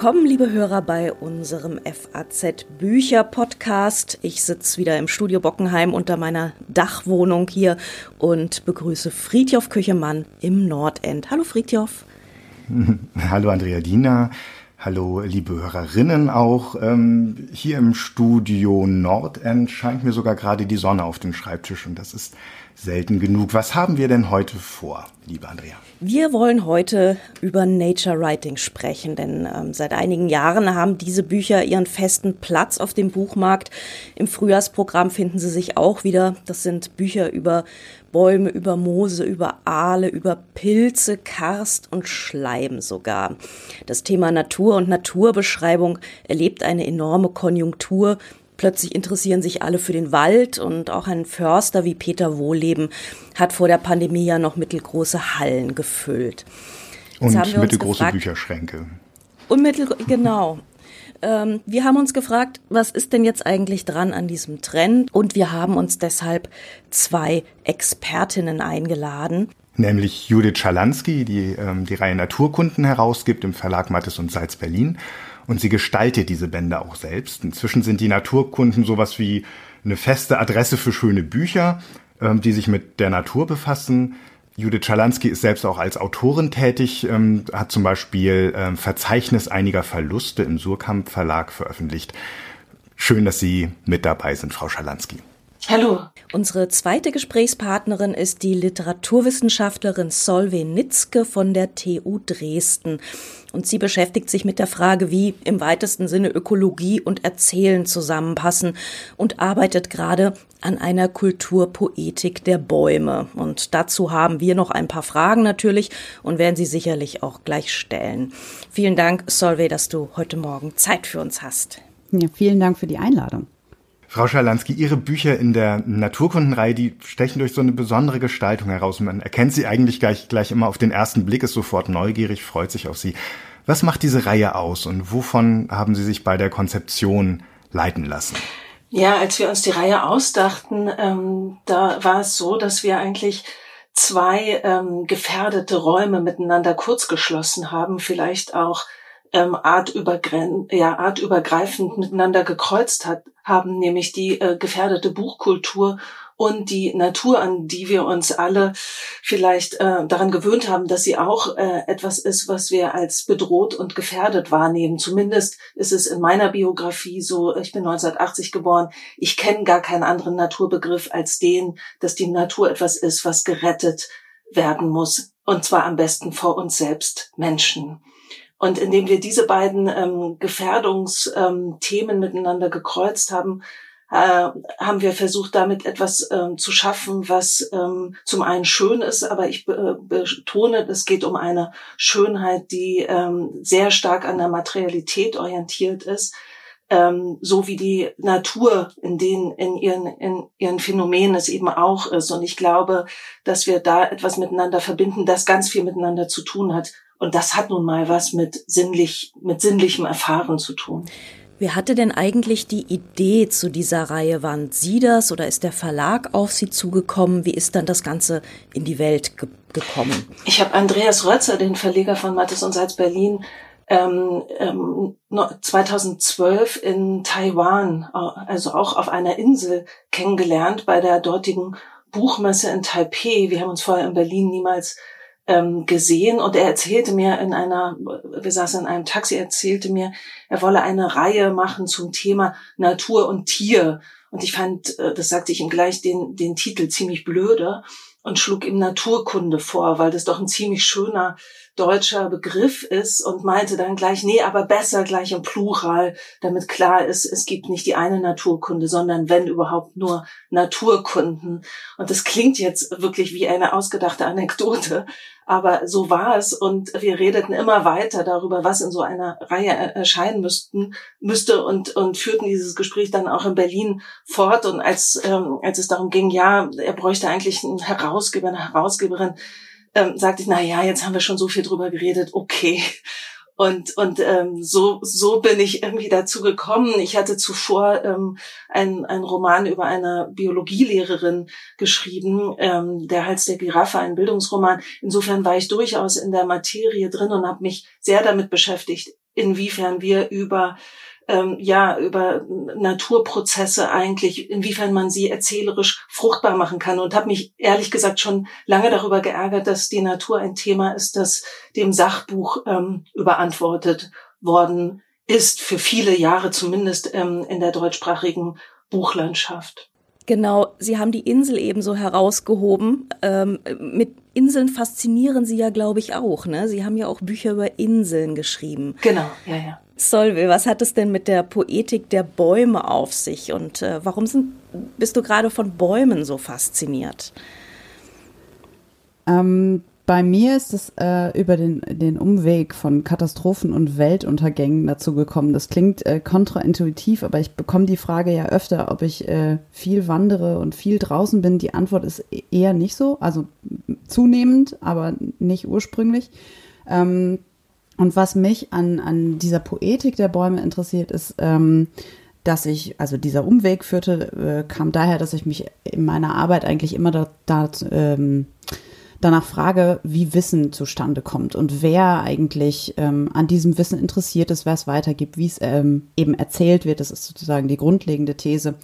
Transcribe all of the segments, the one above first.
willkommen, liebe Hörer, bei unserem FAZ Bücher Podcast. Ich sitze wieder im Studio Bockenheim unter meiner Dachwohnung hier und begrüße Friedjof Küchemann im Nordend. Hallo Friedjof. Hallo Andrea Diener. Hallo, liebe Hörerinnen auch. Ähm, hier im Studio Nordend scheint mir sogar gerade die Sonne auf dem Schreibtisch und das ist selten genug. Was haben wir denn heute vor, liebe Andrea? Wir wollen heute über Nature Writing sprechen, denn ähm, seit einigen Jahren haben diese Bücher ihren festen Platz auf dem Buchmarkt. Im Frühjahrsprogramm finden sie sich auch wieder. Das sind Bücher über Bäume, über Moose, über Aale, über Pilze, Karst und Schleim sogar. Das Thema Natur und Naturbeschreibung erlebt eine enorme Konjunktur. Plötzlich interessieren sich alle für den Wald und auch ein Förster wie Peter Wohleben hat vor der Pandemie ja noch mittelgroße Hallen gefüllt. Jetzt und mittelgroße gefragt, Bücherschränke. Und mittel, genau. Ähm, wir haben uns gefragt, was ist denn jetzt eigentlich dran an diesem Trend? Und wir haben uns deshalb zwei Expertinnen eingeladen. Nämlich Judith Schalansky, die ähm, die Reihe Naturkunden herausgibt im Verlag Mattes und Salz Berlin und sie gestaltet diese Bände auch selbst. Inzwischen sind die Naturkunden sowas wie eine feste Adresse für schöne Bücher, ähm, die sich mit der Natur befassen. Judith Schalansky ist selbst auch als Autorin tätig, ähm, hat zum Beispiel ähm, Verzeichnis einiger Verluste im Surkamp Verlag veröffentlicht. Schön, dass Sie mit dabei sind, Frau Schalansky. Hallo. Unsere zweite Gesprächspartnerin ist die Literaturwissenschaftlerin Solveig Nitzke von der TU Dresden. Und sie beschäftigt sich mit der Frage, wie im weitesten Sinne Ökologie und Erzählen zusammenpassen und arbeitet gerade an einer Kulturpoetik der Bäume. Und dazu haben wir noch ein paar Fragen natürlich und werden sie sicherlich auch gleich stellen. Vielen Dank, Solveig, dass du heute Morgen Zeit für uns hast. Ja, vielen Dank für die Einladung. Frau Schalansky, Ihre Bücher in der Naturkundenreihe, die stechen durch so eine besondere Gestaltung heraus. Man erkennt sie eigentlich gleich, gleich immer auf den ersten Blick, ist sofort neugierig, freut sich auf sie. Was macht diese Reihe aus und wovon haben Sie sich bei der Konzeption leiten lassen? Ja, als wir uns die Reihe ausdachten, ähm, da war es so, dass wir eigentlich zwei ähm, gefährdete Räume miteinander kurzgeschlossen haben, vielleicht auch ähm, artübergren ja, artübergreifend miteinander gekreuzt hat, haben, nämlich die äh, gefährdete Buchkultur und die Natur, an die wir uns alle vielleicht äh, daran gewöhnt haben, dass sie auch äh, etwas ist, was wir als bedroht und gefährdet wahrnehmen. Zumindest ist es in meiner Biografie so, ich bin 1980 geboren, ich kenne gar keinen anderen Naturbegriff als den, dass die Natur etwas ist, was gerettet werden muss. Und zwar am besten vor uns selbst Menschen. Und indem wir diese beiden ähm, Gefährdungsthemen ähm, miteinander gekreuzt haben, äh, haben wir versucht, damit etwas ähm, zu schaffen, was ähm, zum einen schön ist, aber ich be betone, es geht um eine Schönheit, die ähm, sehr stark an der Materialität orientiert ist, ähm, so wie die Natur in den in ihren in ihren Phänomenen es eben auch ist. Und ich glaube, dass wir da etwas miteinander verbinden, das ganz viel miteinander zu tun hat. Und das hat nun mal was mit sinnlich, mit sinnlichem Erfahren zu tun. Wer hatte denn eigentlich die Idee zu dieser Reihe? Waren Sie das oder ist der Verlag auf Sie zugekommen? Wie ist dann das Ganze in die Welt ge gekommen? Ich habe Andreas Rötzer, den Verleger von Mattes und Salz Berlin, ähm, ähm, 2012 in Taiwan, also auch auf einer Insel kennengelernt bei der dortigen Buchmesse in Taipei. Wir haben uns vorher in Berlin niemals ähm, gesehen und er erzählte mir in einer, wir saßen in einem Taxi, er erzählte mir, er wolle eine Reihe machen zum Thema Natur und Tier. Und ich fand, äh, das sagte ich ihm gleich, den, den Titel ziemlich blöde und schlug ihm Naturkunde vor, weil das doch ein ziemlich schöner deutscher Begriff ist und meinte dann gleich, nee, aber besser gleich im Plural, damit klar ist, es gibt nicht die eine Naturkunde, sondern wenn überhaupt nur Naturkunden. Und das klingt jetzt wirklich wie eine ausgedachte Anekdote, aber so war es und wir redeten immer weiter darüber, was in so einer Reihe erscheinen müssten, müsste und, und führten dieses Gespräch dann auch in Berlin fort. Und als, ähm, als es darum ging, ja, er bräuchte eigentlich einen Herausgeber, eine Herausgeberin, ähm, sagte ich, na ja, jetzt haben wir schon so viel drüber geredet, okay. Und, und ähm, so, so bin ich irgendwie dazu gekommen. Ich hatte zuvor ähm, einen, einen Roman über eine Biologielehrerin geschrieben, ähm, der Hals der Giraffe, ein Bildungsroman. Insofern war ich durchaus in der Materie drin und habe mich sehr damit beschäftigt, inwiefern wir über ähm, ja über Naturprozesse eigentlich, inwiefern man sie erzählerisch fruchtbar machen kann und habe mich ehrlich gesagt schon lange darüber geärgert, dass die Natur ein Thema ist, das dem Sachbuch ähm, überantwortet worden ist, für viele Jahre zumindest ähm, in der deutschsprachigen Buchlandschaft. Genau, Sie haben die Insel ebenso herausgehoben. Ähm, mit Inseln faszinieren Sie ja, glaube ich, auch. Ne? Sie haben ja auch Bücher über Inseln geschrieben. Genau, ja, ja. Solvil, was hat es denn mit der Poetik der Bäume auf sich und äh, warum sind, bist du gerade von Bäumen so fasziniert? Ähm, bei mir ist es äh, über den, den Umweg von Katastrophen und Weltuntergängen dazu gekommen. Das klingt äh, kontraintuitiv, aber ich bekomme die Frage ja öfter, ob ich äh, viel wandere und viel draußen bin. Die Antwort ist e-, eher nicht so, also zunehmend, aber nicht ursprünglich. Ähm, und was mich an, an dieser Poetik der Bäume interessiert, ist, ähm, dass ich, also dieser Umweg führte, äh, kam daher, dass ich mich in meiner Arbeit eigentlich immer da, da ähm, danach frage, wie Wissen zustande kommt und wer eigentlich ähm, an diesem Wissen interessiert ist, wer es weitergibt, wie es ähm, eben erzählt wird. Das ist sozusagen die grundlegende These.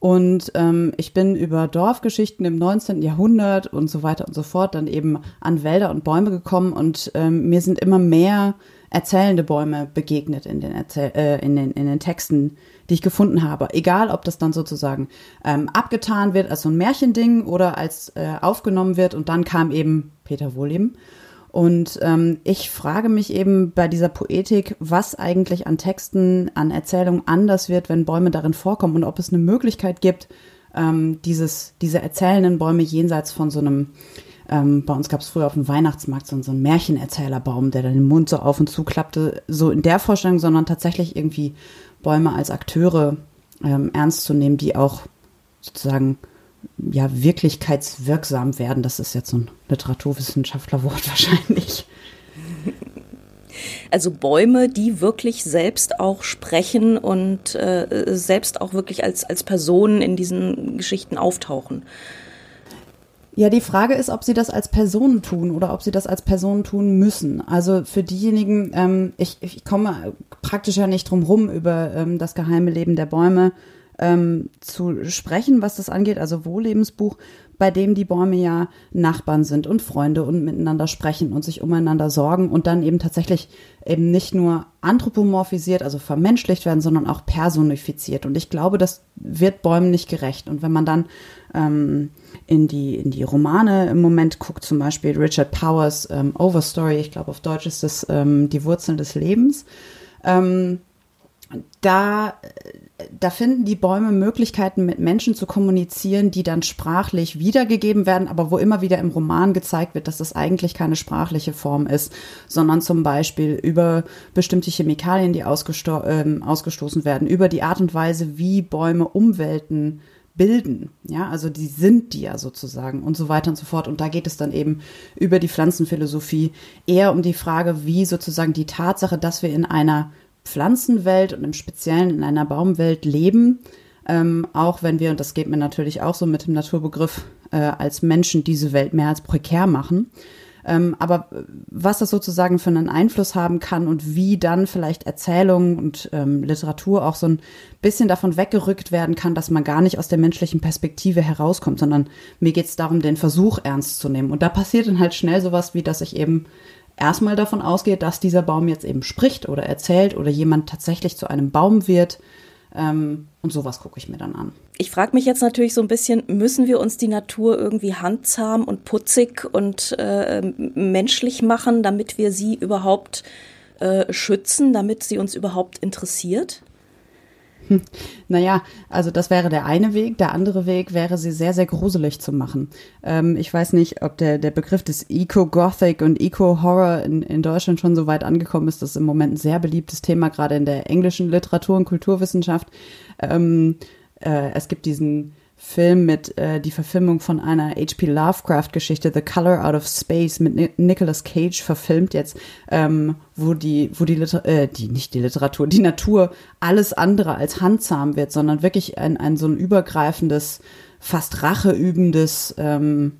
Und ähm, ich bin über Dorfgeschichten im 19. Jahrhundert und so weiter und so fort dann eben an Wälder und Bäume gekommen und ähm, mir sind immer mehr erzählende Bäume begegnet in den, Erzähl äh, in den, in den Texten, die ich gefunden habe. Egal, ob das dann sozusagen ähm, abgetan wird als so ein Märchending oder als äh, aufgenommen wird und dann kam eben Peter Wohleben und ähm, ich frage mich eben bei dieser Poetik, was eigentlich an Texten, an Erzählungen anders wird, wenn Bäume darin vorkommen und ob es eine Möglichkeit gibt, ähm, dieses, diese erzählenden Bäume jenseits von so einem, ähm, bei uns gab es früher auf dem Weihnachtsmarkt so, einen Märchenerzählerbaum, der dann den Mund so auf und zu klappte, so in der Vorstellung, sondern tatsächlich irgendwie Bäume als Akteure ähm, ernst zu nehmen, die auch sozusagen ja, wirklichkeitswirksam werden. Das ist jetzt so ein Literaturwissenschaftlerwort wahrscheinlich. Also Bäume, die wirklich selbst auch sprechen und äh, selbst auch wirklich als, als Personen in diesen Geschichten auftauchen. Ja, die Frage ist, ob sie das als Personen tun oder ob sie das als Personen tun müssen. Also für diejenigen, ähm, ich, ich komme praktisch ja nicht drum rum, über ähm, das geheime Leben der Bäume ähm, zu sprechen, was das angeht, also Wohllebensbuch, bei dem die Bäume ja Nachbarn sind und Freunde und miteinander sprechen und sich umeinander sorgen und dann eben tatsächlich eben nicht nur anthropomorphisiert, also vermenschlicht werden, sondern auch personifiziert. Und ich glaube, das wird Bäumen nicht gerecht. Und wenn man dann ähm, in, die, in die Romane im Moment guckt, zum Beispiel Richard Powers ähm, Overstory, ich glaube auf Deutsch ist das ähm, Die Wurzeln des Lebens, ähm, da, da finden die Bäume Möglichkeiten, mit Menschen zu kommunizieren, die dann sprachlich wiedergegeben werden, aber wo immer wieder im Roman gezeigt wird, dass das eigentlich keine sprachliche Form ist, sondern zum Beispiel über bestimmte Chemikalien, die ausgesto äh, ausgestoßen werden, über die Art und Weise, wie Bäume Umwelten bilden. Ja, also die sind die ja sozusagen und so weiter und so fort. Und da geht es dann eben über die Pflanzenphilosophie eher um die Frage, wie sozusagen die Tatsache, dass wir in einer Pflanzenwelt und im Speziellen in einer Baumwelt leben, ähm, auch wenn wir, und das geht mir natürlich auch so mit dem Naturbegriff, äh, als Menschen diese Welt mehr als prekär machen. Ähm, aber was das sozusagen für einen Einfluss haben kann und wie dann vielleicht Erzählungen und ähm, Literatur auch so ein bisschen davon weggerückt werden kann, dass man gar nicht aus der menschlichen Perspektive herauskommt, sondern mir geht es darum, den Versuch ernst zu nehmen. Und da passiert dann halt schnell sowas, wie dass ich eben erstmal davon ausgeht, dass dieser Baum jetzt eben spricht oder erzählt oder jemand tatsächlich zu einem Baum wird. Ähm, und sowas gucke ich mir dann an. Ich frage mich jetzt natürlich so ein bisschen, müssen wir uns die Natur irgendwie handzahm und putzig und äh, menschlich machen, damit wir sie überhaupt äh, schützen, damit sie uns überhaupt interessiert? Naja, also das wäre der eine Weg. Der andere Weg wäre, sie sehr, sehr gruselig zu machen. Ähm, ich weiß nicht, ob der, der Begriff des Eco-Gothic und Eco-Horror in, in Deutschland schon so weit angekommen ist. Das ist im Moment ein sehr beliebtes Thema, gerade in der englischen Literatur- und Kulturwissenschaft. Ähm, äh, es gibt diesen Film mit äh, die Verfilmung von einer H.P. Lovecraft-Geschichte, The Color Out of Space, mit Ni Nicolas Cage verfilmt jetzt, ähm, wo die, wo die, Liter äh, die, nicht die Literatur, die Natur alles andere als handzahm wird, sondern wirklich ein, ein so ein übergreifendes, fast racheübendes, ähm,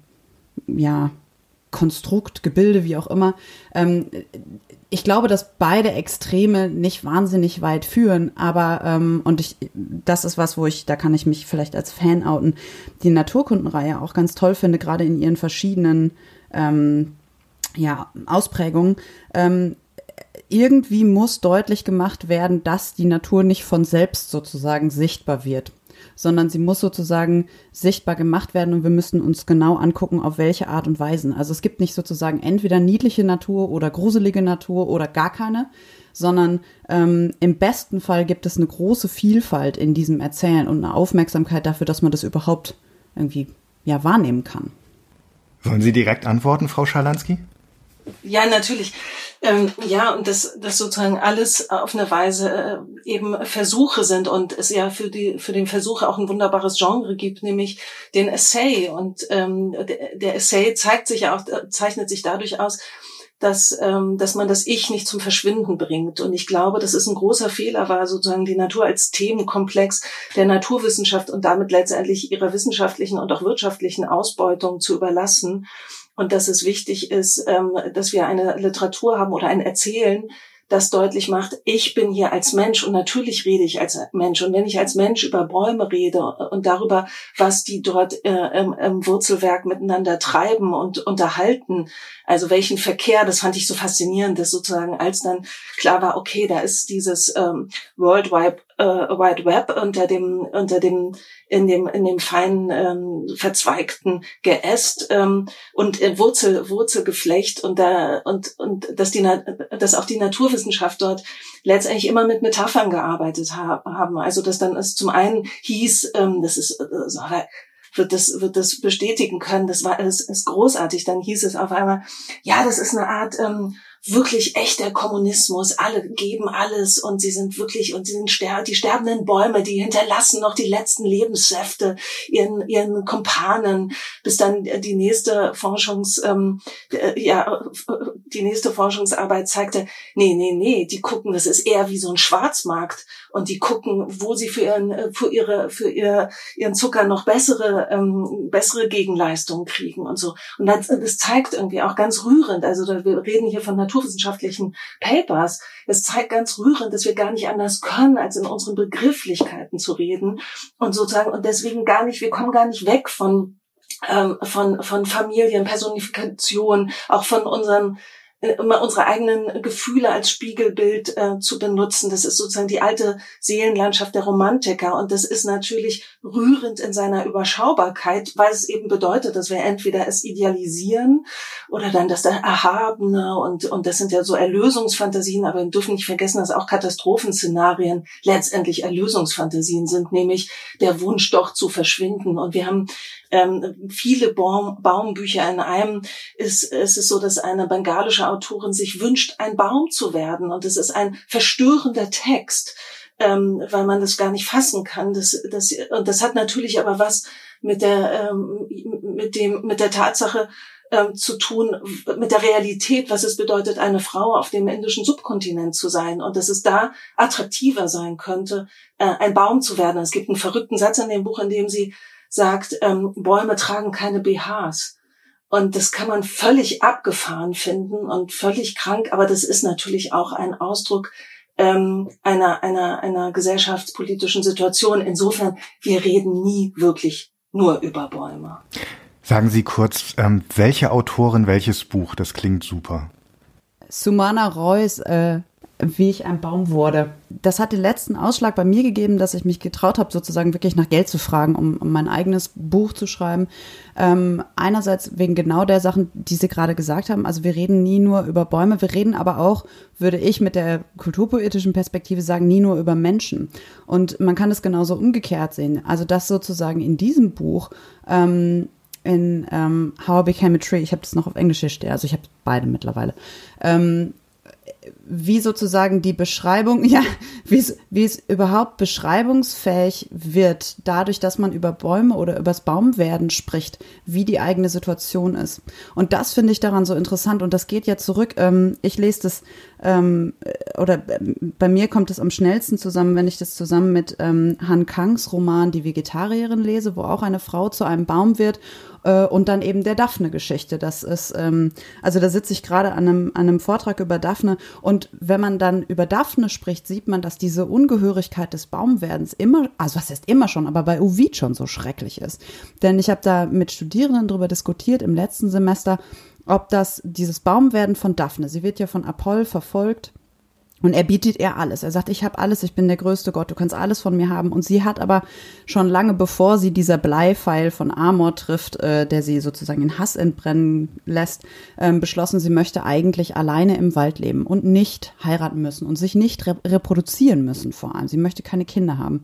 ja, Konstrukt, Gebilde, wie auch immer. Ähm, ich glaube, dass beide Extreme nicht wahnsinnig weit führen, aber ähm, und ich, das ist was, wo ich, da kann ich mich vielleicht als Fan outen, die Naturkundenreihe auch ganz toll finde, gerade in ihren verschiedenen ähm, ja, Ausprägungen. Ähm, irgendwie muss deutlich gemacht werden, dass die Natur nicht von selbst sozusagen sichtbar wird sondern sie muss sozusagen sichtbar gemacht werden und wir müssen uns genau angucken, auf welche Art und Weise. Also es gibt nicht sozusagen entweder niedliche Natur oder gruselige Natur oder gar keine, sondern ähm, im besten Fall gibt es eine große Vielfalt in diesem Erzählen und eine Aufmerksamkeit dafür, dass man das überhaupt irgendwie ja wahrnehmen kann. Wollen Sie direkt antworten, Frau Schalansky? Ja, natürlich. Ähm, ja, und dass das sozusagen alles auf eine Weise äh, eben Versuche sind und es ja für die für den Versuch auch ein wunderbares Genre gibt, nämlich den Essay. Und ähm, der, der Essay zeigt sich ja auch zeichnet sich dadurch aus, dass, ähm, dass man das Ich nicht zum Verschwinden bringt. Und ich glaube, dass es ein großer Fehler war, sozusagen die Natur als Themenkomplex der Naturwissenschaft und damit letztendlich ihrer wissenschaftlichen und auch wirtschaftlichen Ausbeutung zu überlassen und dass es wichtig ist, ähm, dass wir eine Literatur haben oder ein Erzählen, das deutlich macht, ich bin hier als Mensch und natürlich rede ich als Mensch. Und wenn ich als Mensch über Bäume rede und darüber, was die dort äh, im, im, Wurzelwerk miteinander treiben und unterhalten, also welchen Verkehr, das fand ich so faszinierend, dass sozusagen als dann klar war, okay, da ist dieses ähm, World Wide, äh, Wide Web unter dem, unter dem, in dem, in dem feinen, ähm, verzweigten Geäst ähm, und äh, Wurzel, Wurzelgeflecht und da, und, und dass die, dass auch die Naturwissenschaft dort letztendlich immer mit Metaphern gearbeitet ha haben. Also, dass dann es zum einen hieß, ähm, das ist, äh, wird das, wird das bestätigen können. Das war, das ist großartig. Dann hieß es auf einmal, ja, das ist eine Art ähm, wirklich echter Kommunismus. Alle geben alles und sie sind wirklich, und sie sind ster die sterbenden Bäume, die hinterlassen noch die letzten Lebenssäfte ihren, ihren Kompanen, bis dann die nächste Forschungs, ähm, äh, ja, die nächste Forschungsarbeit zeigte, nee, nee, nee, die gucken, das ist eher wie so ein Schwarzmarkt und die gucken, wo sie für ihren, äh, für ihre, für ihr, ihren Zucker noch bessere, ähm, bessere Gegenleistungen kriegen und so. Und das, das zeigt irgendwie auch ganz rührend, also wir reden hier von naturwissenschaftlichen Papers. Es zeigt ganz rührend, dass wir gar nicht anders können, als in unseren Begrifflichkeiten zu reden und sozusagen, und deswegen gar nicht, wir kommen gar nicht weg von ähm, von, von Familien, Personifikation, auch von unseren immer unsere eigenen Gefühle als Spiegelbild äh, zu benutzen. Das ist sozusagen die alte Seelenlandschaft der Romantiker. Und das ist natürlich rührend in seiner Überschaubarkeit, weil es eben bedeutet, dass wir entweder es idealisieren oder dann das Erhabene und, und das sind ja so Erlösungsfantasien, aber wir dürfen nicht vergessen, dass auch Katastrophenszenarien letztendlich Erlösungsfantasien sind, nämlich der Wunsch doch zu verschwinden. Und wir haben ähm, viele Baum, Baumbücher in einem ist, ist es so, dass eine bengalische Autorin sich wünscht, ein Baum zu werden. Und es ist ein verstörender Text, ähm, weil man das gar nicht fassen kann. Das, das, und das hat natürlich aber was mit der, ähm, mit dem, mit der Tatsache, ähm, zu tun mit der Realität, was es bedeutet, eine Frau auf dem indischen Subkontinent zu sein und dass es da attraktiver sein könnte, äh, ein Baum zu werden. Es gibt einen verrückten Satz in dem Buch, in dem sie sagt, ähm, Bäume tragen keine BHs. Und das kann man völlig abgefahren finden und völlig krank, aber das ist natürlich auch ein Ausdruck ähm, einer, einer, einer gesellschaftspolitischen Situation. Insofern, wir reden nie wirklich nur über Bäume. Sagen Sie kurz, ähm, welche Autorin, welches Buch? Das klingt super. Sumana Reus, äh, wie ich ein Baum wurde. Das hat den letzten Ausschlag bei mir gegeben, dass ich mich getraut habe, sozusagen wirklich nach Geld zu fragen, um, um mein eigenes Buch zu schreiben. Ähm, einerseits wegen genau der Sachen, die Sie gerade gesagt haben. Also wir reden nie nur über Bäume, wir reden aber auch, würde ich mit der kulturpoetischen Perspektive sagen, nie nur über Menschen. Und man kann es genauso umgekehrt sehen. Also dass sozusagen in diesem Buch ähm, in ähm, How I Became a Tree, ich habe das noch auf Englisch hier stehen, also ich habe beide mittlerweile, ähm, wie sozusagen die Beschreibung, ja, wie es, wie es überhaupt beschreibungsfähig wird, dadurch, dass man über Bäume oder übers Baumwerden spricht, wie die eigene Situation ist. Und das finde ich daran so interessant. Und das geht ja zurück. Ähm, ich lese das, ähm, oder bei mir kommt es am schnellsten zusammen, wenn ich das zusammen mit ähm, Han Kangs Roman Die Vegetarierin lese, wo auch eine Frau zu einem Baum wird äh, und dann eben der Daphne-Geschichte. Das ist, ähm, also da sitze ich gerade an einem, an einem Vortrag über Daphne und wenn man dann über Daphne spricht, sieht man, dass diese Ungehörigkeit des Baumwerdens immer, also was heißt immer schon, aber bei Ovid schon so schrecklich ist. Denn ich habe da mit Studierenden darüber diskutiert im letzten Semester, ob das dieses Baumwerden von Daphne, sie wird ja von Apoll verfolgt, und er bietet ihr alles. Er sagt, ich habe alles, ich bin der größte Gott, du kannst alles von mir haben. Und sie hat aber schon lange bevor sie dieser Bleipfeil von Amor trifft, äh, der sie sozusagen in Hass entbrennen lässt, ähm, beschlossen, sie möchte eigentlich alleine im Wald leben und nicht heiraten müssen und sich nicht re reproduzieren müssen vor allem. Sie möchte keine Kinder haben.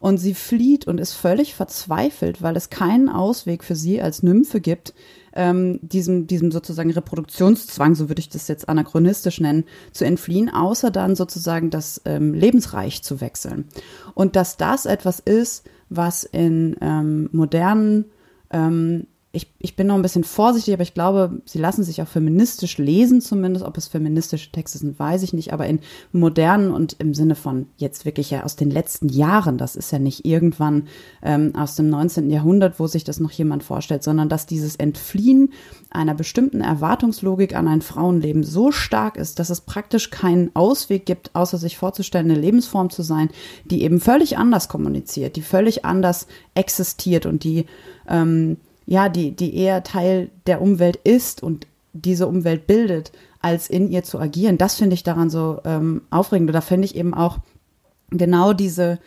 Und sie flieht und ist völlig verzweifelt, weil es keinen Ausweg für sie als Nymphe gibt, ähm, diesem, diesem sozusagen Reproduktionszwang, so würde ich das jetzt anachronistisch nennen, zu entfliehen, außer dann sozusagen das ähm, Lebensreich zu wechseln. Und dass das etwas ist, was in ähm, modernen ähm, ich, ich bin noch ein bisschen vorsichtig, aber ich glaube, sie lassen sich auch feministisch lesen, zumindest. Ob es feministische Texte sind, weiß ich nicht. Aber in modernen und im Sinne von jetzt wirklich ja aus den letzten Jahren, das ist ja nicht irgendwann ähm, aus dem 19. Jahrhundert, wo sich das noch jemand vorstellt, sondern dass dieses Entfliehen einer bestimmten Erwartungslogik an ein Frauenleben so stark ist, dass es praktisch keinen Ausweg gibt, außer sich vorzustellen, eine Lebensform zu sein, die eben völlig anders kommuniziert, die völlig anders existiert und die ähm, ja, die, die eher Teil der Umwelt ist und diese Umwelt bildet, als in ihr zu agieren. Das finde ich daran so ähm, aufregend. Und da finde ich eben auch genau diese,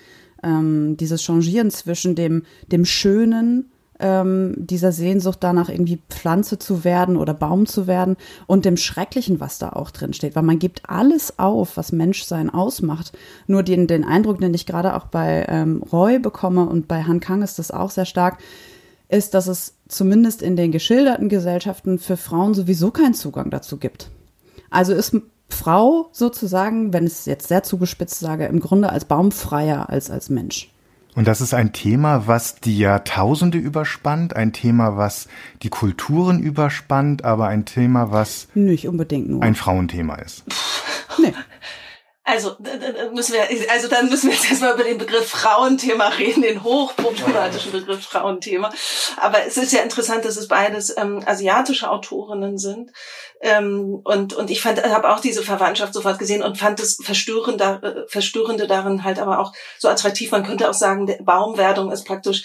ähm, dieses Changieren zwischen dem, dem Schönen, ähm, dieser Sehnsucht danach irgendwie Pflanze zu werden oder Baum zu werden und dem Schrecklichen, was da auch drin steht. Weil man gibt alles auf, was Menschsein ausmacht. Nur den, den Eindruck, den ich gerade auch bei ähm, Roy bekomme und bei Han Kang ist das auch sehr stark, ist, dass es zumindest in den geschilderten Gesellschaften für Frauen sowieso keinen Zugang dazu gibt. Also ist Frau sozusagen, wenn ich es jetzt sehr zugespitzt sage, im Grunde als Baumfreier als als Mensch. Und das ist ein Thema, was die Jahrtausende überspannt, ein Thema, was die Kulturen überspannt, aber ein Thema, was nicht unbedingt nur ein Frauenthema ist. Nee. Also müssen wir, also dann müssen wir jetzt erstmal über den Begriff Frauenthema reden, den hochproblematischen Begriff Frauenthema. Aber es ist ja interessant, dass es beides ähm, asiatische Autorinnen sind. Ähm, und, und ich fand, habe auch diese Verwandtschaft sofort gesehen und fand das Verstörende, äh, Verstörende darin halt aber auch so attraktiv. Man könnte auch sagen, Baumwerdung ist praktisch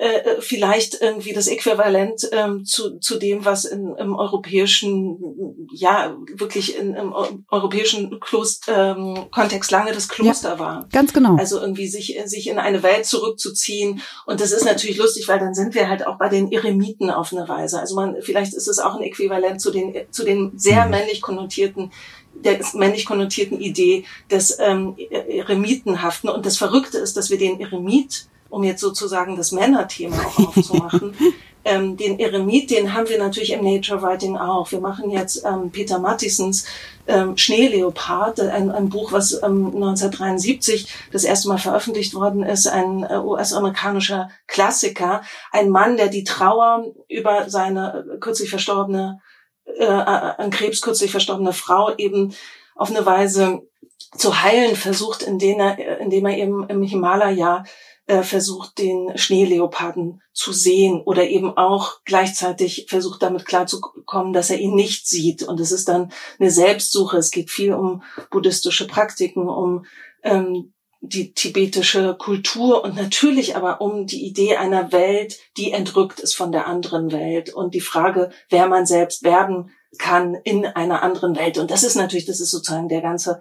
äh, äh, vielleicht irgendwie das Äquivalent ähm, zu, zu dem, was in, im europäischen, ja, wirklich in, im europäischen Kloster, ähm, Kontext lange das Kloster ja, war. Ganz genau. Also irgendwie sich, sich in eine Welt zurückzuziehen. Und das ist natürlich lustig, weil dann sind wir halt auch bei den Eremiten auf eine Weise. Also man, vielleicht ist es auch ein Äquivalent zu den, zu den sehr mhm. männlich konnotierten der männlich konnotierten Idee des ähm, Eremitenhaften. Und das Verrückte ist, dass wir den Eremit um jetzt sozusagen das Männerthema auch aufzumachen. ähm, den Eremit, den haben wir natürlich im Nature Writing auch. Wir machen jetzt ähm, Peter Mattisons ähm, Schneeleopard, ein, ein Buch, was ähm, 1973 das erste Mal veröffentlicht worden ist, ein äh, US-amerikanischer Klassiker, ein Mann, der die Trauer über seine äh, kürzlich verstorbene, äh, äh, an Krebs kürzlich verstorbene Frau eben auf eine Weise zu heilen versucht, indem er, indem er eben im Himalaya äh, versucht, den Schneeleoparden zu sehen oder eben auch gleichzeitig versucht, damit klarzukommen, dass er ihn nicht sieht. Und es ist dann eine Selbstsuche. Es geht viel um buddhistische Praktiken, um ähm, die tibetische Kultur und natürlich aber um die Idee einer Welt, die entrückt ist von der anderen Welt und die Frage, wer man selbst werden kann in einer anderen Welt. Und das ist natürlich, das ist sozusagen der ganze,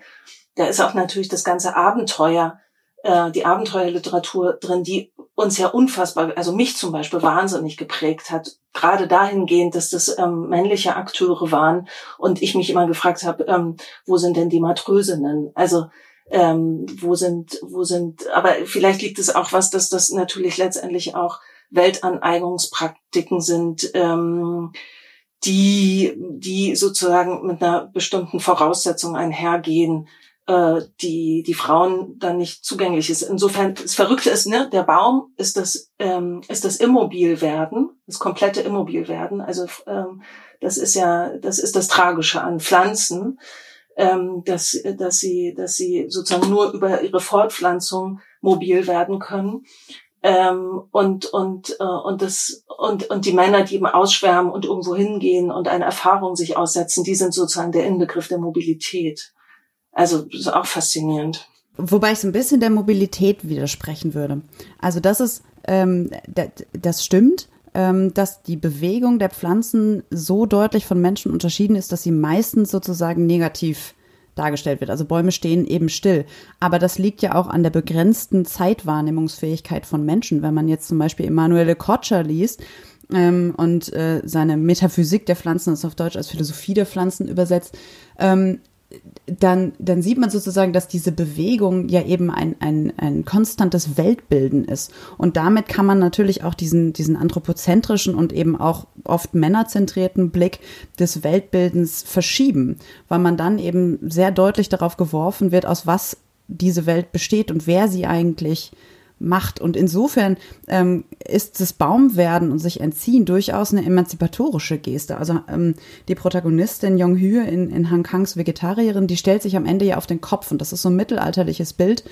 da ist auch natürlich das ganze Abenteuer äh, die Abenteuerliteratur drin, die uns ja unfassbar, also mich zum Beispiel wahnsinnig geprägt hat. Gerade dahingehend, dass das ähm, männliche Akteure waren und ich mich immer gefragt habe, ähm, wo sind denn die Matrösinnen? Also ähm, wo sind, wo sind, aber vielleicht liegt es auch was, dass das natürlich letztendlich auch Weltaneignungspraktiken sind, ähm, die, die sozusagen mit einer bestimmten Voraussetzung einhergehen, äh, die die Frauen dann nicht zugänglich ist. Insofern das Verrückte ist, ne, der Baum ist das ähm, ist das Immobilwerden, das komplette Immobilwerden. Also ähm, das ist ja das ist das Tragische an Pflanzen, ähm, dass dass sie dass sie sozusagen nur über ihre Fortpflanzung mobil werden können. Ähm, und und äh, und das und und die Männer, die eben ausschwärmen und irgendwo hingehen und eine Erfahrung sich aussetzen, die sind sozusagen der Inbegriff der Mobilität. Also das ist auch faszinierend. Wobei ich so ein bisschen der Mobilität widersprechen würde. Also das ist ähm, das stimmt, ähm, dass die Bewegung der Pflanzen so deutlich von Menschen unterschieden ist, dass sie meistens sozusagen negativ dargestellt wird. Also Bäume stehen eben still. Aber das liegt ja auch an der begrenzten Zeitwahrnehmungsfähigkeit von Menschen. Wenn man jetzt zum Beispiel Emanuele Kotscher liest, ähm, und äh, seine Metaphysik der Pflanzen, das auf Deutsch als Philosophie der Pflanzen übersetzt, ähm, dann, dann sieht man sozusagen, dass diese Bewegung ja eben ein, ein, ein konstantes Weltbilden ist. Und damit kann man natürlich auch diesen, diesen anthropozentrischen und eben auch oft männerzentrierten Blick des Weltbildens verschieben, weil man dann eben sehr deutlich darauf geworfen wird, aus was diese Welt besteht und wer sie eigentlich macht. Und insofern ähm, ist das Baumwerden und sich entziehen durchaus eine emanzipatorische Geste. Also ähm, die Protagonistin Jong Hye in, in Han Kangs Vegetarierin, die stellt sich am Ende ja auf den Kopf. Und das ist so ein mittelalterliches Bild,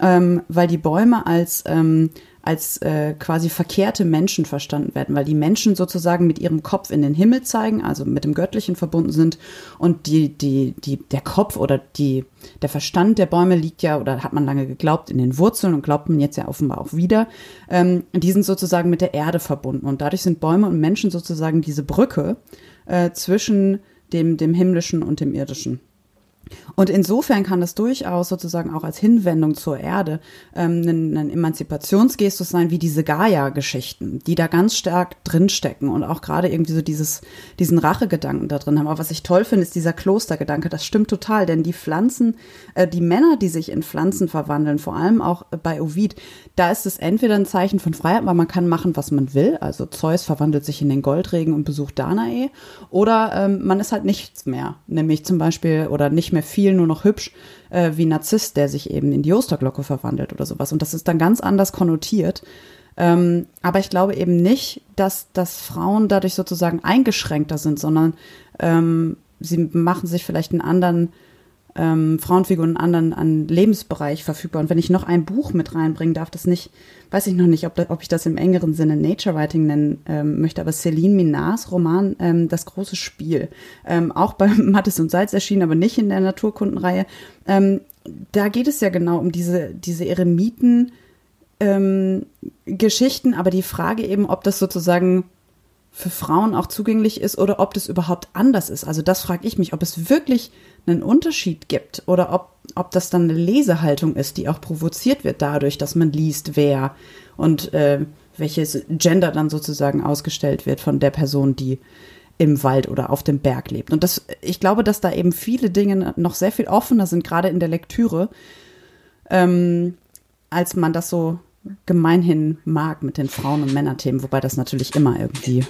ähm, weil die Bäume als ähm, als äh, quasi verkehrte Menschen verstanden werden, weil die Menschen sozusagen mit ihrem Kopf in den Himmel zeigen, also mit dem Göttlichen verbunden sind und die, die, die, der Kopf oder die, der Verstand der Bäume liegt ja, oder hat man lange geglaubt, in den Wurzeln und glaubt man jetzt ja offenbar auch wieder. Ähm, die sind sozusagen mit der Erde verbunden und dadurch sind Bäume und Menschen sozusagen diese Brücke äh, zwischen dem, dem Himmlischen und dem Irdischen. Und insofern kann das durchaus sozusagen auch als Hinwendung zur Erde ähm, ein, ein Emanzipationsgestus sein, wie diese Gaia-Geschichten, die da ganz stark drinstecken und auch gerade irgendwie so dieses, diesen Rachegedanken da drin haben. Aber was ich toll finde, ist dieser Klostergedanke. Das stimmt total, denn die Pflanzen, äh, die Männer, die sich in Pflanzen verwandeln, vor allem auch bei Ovid, da ist es entweder ein Zeichen von Freiheit, weil man kann machen, was man will. Also Zeus verwandelt sich in den Goldregen und besucht Danae. Oder ähm, man ist halt nichts mehr, nämlich zum Beispiel oder nicht mehr viel, nur noch hübsch, äh, wie Narzisst, der sich eben in die Osterglocke verwandelt oder sowas. Und das ist dann ganz anders konnotiert. Ähm, aber ich glaube eben nicht, dass, dass Frauen dadurch sozusagen eingeschränkter sind, sondern ähm, sie machen sich vielleicht einen anderen ähm, Frauenfiguren einen anderen an Lebensbereich verfügbar. Und wenn ich noch ein Buch mit reinbringen darf, das nicht, weiß ich noch nicht, ob, da, ob ich das im engeren Sinne Nature Writing nennen ähm, möchte, aber Celine Minars Roman ähm, Das große Spiel, ähm, auch bei Mattes und Salz erschienen, aber nicht in der Naturkundenreihe. Ähm, da geht es ja genau um diese, diese Eremiten, ähm, Geschichten, aber die Frage eben, ob das sozusagen für Frauen auch zugänglich ist oder ob das überhaupt anders ist. Also das frage ich mich, ob es wirklich einen Unterschied gibt oder ob, ob das dann eine Lesehaltung ist, die auch provoziert wird dadurch, dass man liest, wer und äh, welches Gender dann sozusagen ausgestellt wird von der Person, die im Wald oder auf dem Berg lebt. Und das, ich glaube, dass da eben viele Dinge noch sehr viel offener sind, gerade in der Lektüre, ähm, als man das so gemeinhin mag mit den Frauen- und Männerthemen, wobei das natürlich immer irgendwie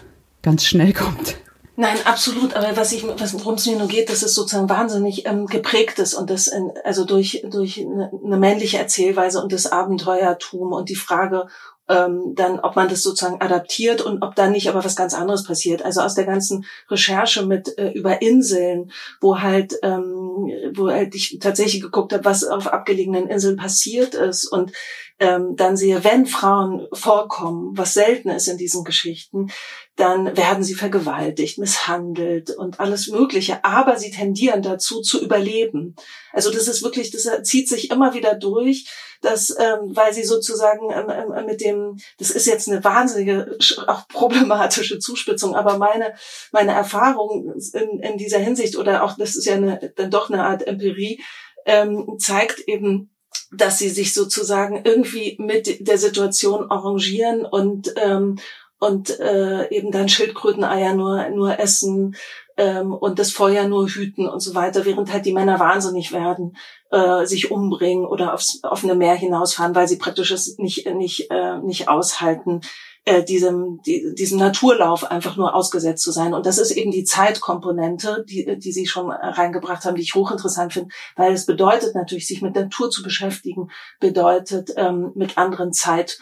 ganz schnell kommt. Nein, absolut. Aber was ich, was worum es mir nur geht, dass es sozusagen wahnsinnig ähm, geprägt ist und das in, also durch durch eine, eine männliche Erzählweise und das Abenteuertum und die Frage, ähm, dann, ob man das sozusagen adaptiert und ob da nicht aber was ganz anderes passiert. Also aus der ganzen Recherche mit äh, über Inseln, wo halt, ähm, wo halt ich tatsächlich geguckt habe, was auf abgelegenen Inseln passiert ist und ähm, dann sehe, wenn Frauen vorkommen, was selten ist in diesen Geschichten, dann werden sie vergewaltigt, misshandelt und alles Mögliche. Aber sie tendieren dazu zu überleben. Also das ist wirklich, das zieht sich immer wieder durch, dass, ähm, weil sie sozusagen ähm, ähm, mit dem, das ist jetzt eine wahnsinnige, auch problematische Zuspitzung, aber meine, meine Erfahrung in, in dieser Hinsicht oder auch, das ist ja eine, dann doch eine Art Empirie, ähm, zeigt eben, dass sie sich sozusagen irgendwie mit der Situation arrangieren und ähm, und äh, eben dann Schildkröteneier nur nur essen ähm, und das Feuer nur hüten und so weiter, während halt die Männer wahnsinnig werden, äh, sich umbringen oder aufs offene Meer hinausfahren, weil sie praktisch es nicht nicht äh, nicht aushalten, äh, diesem, die, diesem Naturlauf einfach nur ausgesetzt zu sein. Und das ist eben die Zeitkomponente, die, die Sie schon reingebracht haben, die ich hochinteressant finde, weil es bedeutet natürlich, sich mit Natur zu beschäftigen, bedeutet ähm, mit anderen Zeit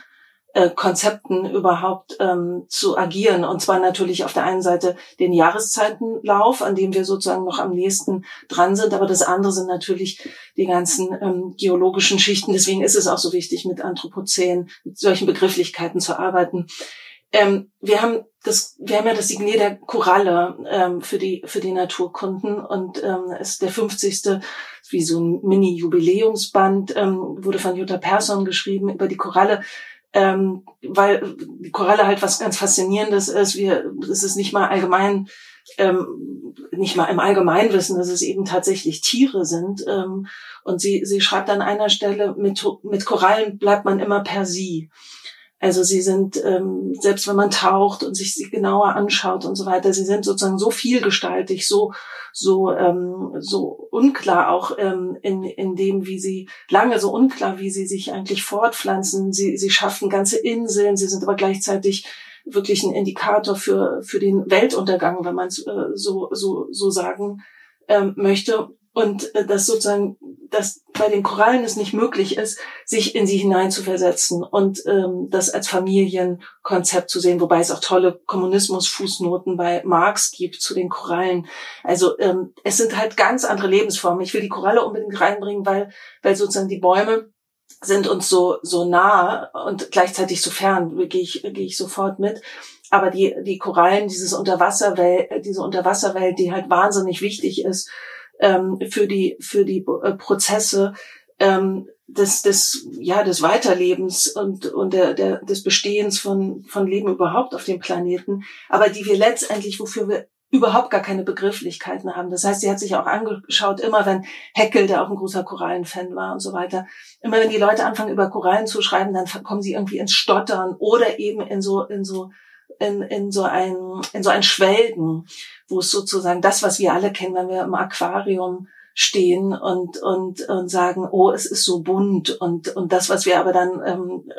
äh, Konzepten überhaupt ähm, zu agieren. Und zwar natürlich auf der einen Seite den Jahreszeitenlauf, an dem wir sozusagen noch am nächsten dran sind, aber das andere sind natürlich die ganzen ähm, geologischen Schichten. Deswegen ist es auch so wichtig, mit Anthropozän, mit solchen Begrifflichkeiten zu arbeiten. Ähm, wir haben das, wir haben ja das Signier der Koralle ähm, für die für die Naturkunden und ähm, ist der 50. wie so ein Mini-Jubiläumsband ähm, wurde von Jutta Persson geschrieben über die Koralle ähm, weil die Koralle halt was ganz Faszinierendes ist. Wir, es ist nicht mal allgemein, ähm, nicht mal im Allgemeinwissen, dass es eben tatsächlich Tiere sind. Ähm, und sie, sie schreibt an einer Stelle, mit, mit Korallen bleibt man immer per sie. Also sie sind, ähm, selbst wenn man taucht und sich sie genauer anschaut und so weiter, sie sind sozusagen so vielgestaltig, so so ähm, so unklar auch ähm, in in dem, wie sie lange so unklar, wie sie sich eigentlich fortpflanzen. Sie sie schaffen ganze Inseln, sie sind aber gleichzeitig wirklich ein Indikator für für den Weltuntergang, wenn man es äh, so so so sagen ähm, möchte und äh, dass sozusagen, dass bei den Korallen es nicht möglich ist, sich in sie hineinzuversetzen und ähm, das als Familienkonzept zu sehen, wobei es auch tolle Kommunismus-Fußnoten bei Marx gibt zu den Korallen. Also ähm, es sind halt ganz andere Lebensformen. Ich will die Koralle unbedingt reinbringen, weil, weil sozusagen die Bäume sind uns so, so nah und gleichzeitig so fern, gehe ich, gehe ich sofort mit. Aber die, die Korallen, dieses Unterwasserwelt, diese Unterwasserwelt, die halt wahnsinnig wichtig ist, ähm, für die für die äh, Prozesse ähm, des des ja des Weiterlebens und und der, der des Bestehens von von Leben überhaupt auf dem Planeten, aber die wir letztendlich wofür wir überhaupt gar keine Begrifflichkeiten haben. Das heißt, sie hat sich auch angeschaut, immer wenn Heckel, der auch ein großer Korallenfan war und so weiter, immer wenn die Leute anfangen über Korallen zu schreiben, dann kommen sie irgendwie ins Stottern oder eben in so in so in, in so ein in so ein Schwelgen, wo es sozusagen das, was wir alle kennen, wenn wir im Aquarium stehen und und und sagen, oh, es ist so bunt und und das, was wir aber dann ähm,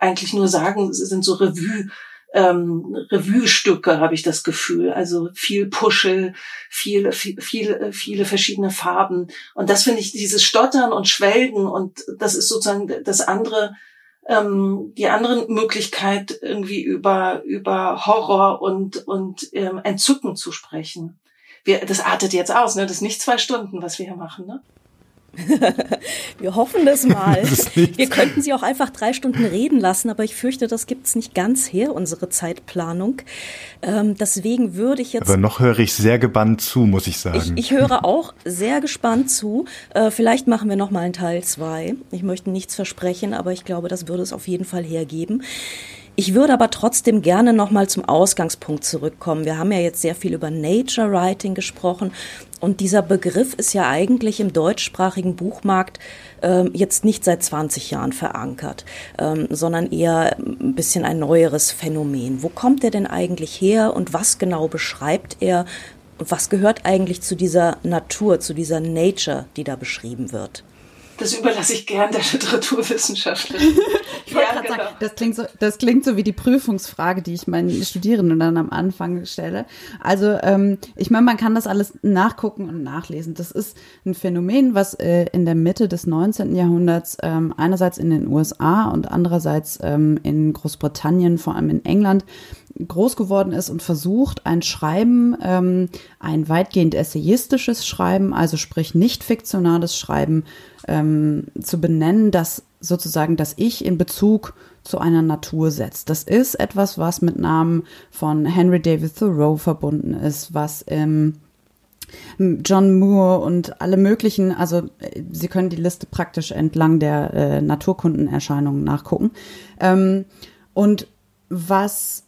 eigentlich nur sagen, sind so Revue ähm, Revue-Stücke, habe ich das Gefühl. Also viel Puschel, viel, viel, viel, viele verschiedene Farben. Und das finde ich, dieses Stottern und Schwelgen und das ist sozusagen das andere, ähm, die andere Möglichkeit, irgendwie über, über Horror und, und ähm, Entzücken zu sprechen. Wir, das artet jetzt aus, ne? Das ist nicht zwei Stunden, was wir hier machen, ne? wir hoffen das mal. Das wir könnten sie auch einfach drei Stunden reden lassen, aber ich fürchte, das gibt es nicht ganz her, unsere Zeitplanung. Ähm, deswegen würde ich jetzt. Aber noch höre ich sehr gebannt zu, muss ich sagen. Ich, ich höre auch sehr gespannt zu. Äh, vielleicht machen wir noch mal einen Teil zwei. Ich möchte nichts versprechen, aber ich glaube, das würde es auf jeden Fall hergeben. Ich würde aber trotzdem gerne nochmal zum Ausgangspunkt zurückkommen. Wir haben ja jetzt sehr viel über Nature Writing gesprochen und dieser Begriff ist ja eigentlich im deutschsprachigen Buchmarkt äh, jetzt nicht seit 20 Jahren verankert, ähm, sondern eher ein bisschen ein neueres Phänomen. Wo kommt er denn eigentlich her und was genau beschreibt er? Und was gehört eigentlich zu dieser Natur, zu dieser Nature, die da beschrieben wird? Das überlasse ich gern der Literaturwissenschaftlerin. ich wollte ja, genau. sagen, das klingt, so, das klingt so wie die Prüfungsfrage, die ich meinen Studierenden dann am Anfang stelle. Also ähm, ich meine, man kann das alles nachgucken und nachlesen. Das ist ein Phänomen, was äh, in der Mitte des 19. Jahrhunderts ähm, einerseits in den USA und andererseits ähm, in Großbritannien, vor allem in England, groß geworden ist und versucht, ein Schreiben, ähm, ein weitgehend essayistisches Schreiben, also sprich nicht fiktionales Schreiben, ähm, zu benennen, das sozusagen das Ich in Bezug zu einer Natur setzt. Das ist etwas, was mit Namen von Henry David Thoreau verbunden ist, was ähm, John Moore und alle möglichen, also äh, Sie können die Liste praktisch entlang der äh, Naturkundenerscheinungen nachgucken. Ähm, und was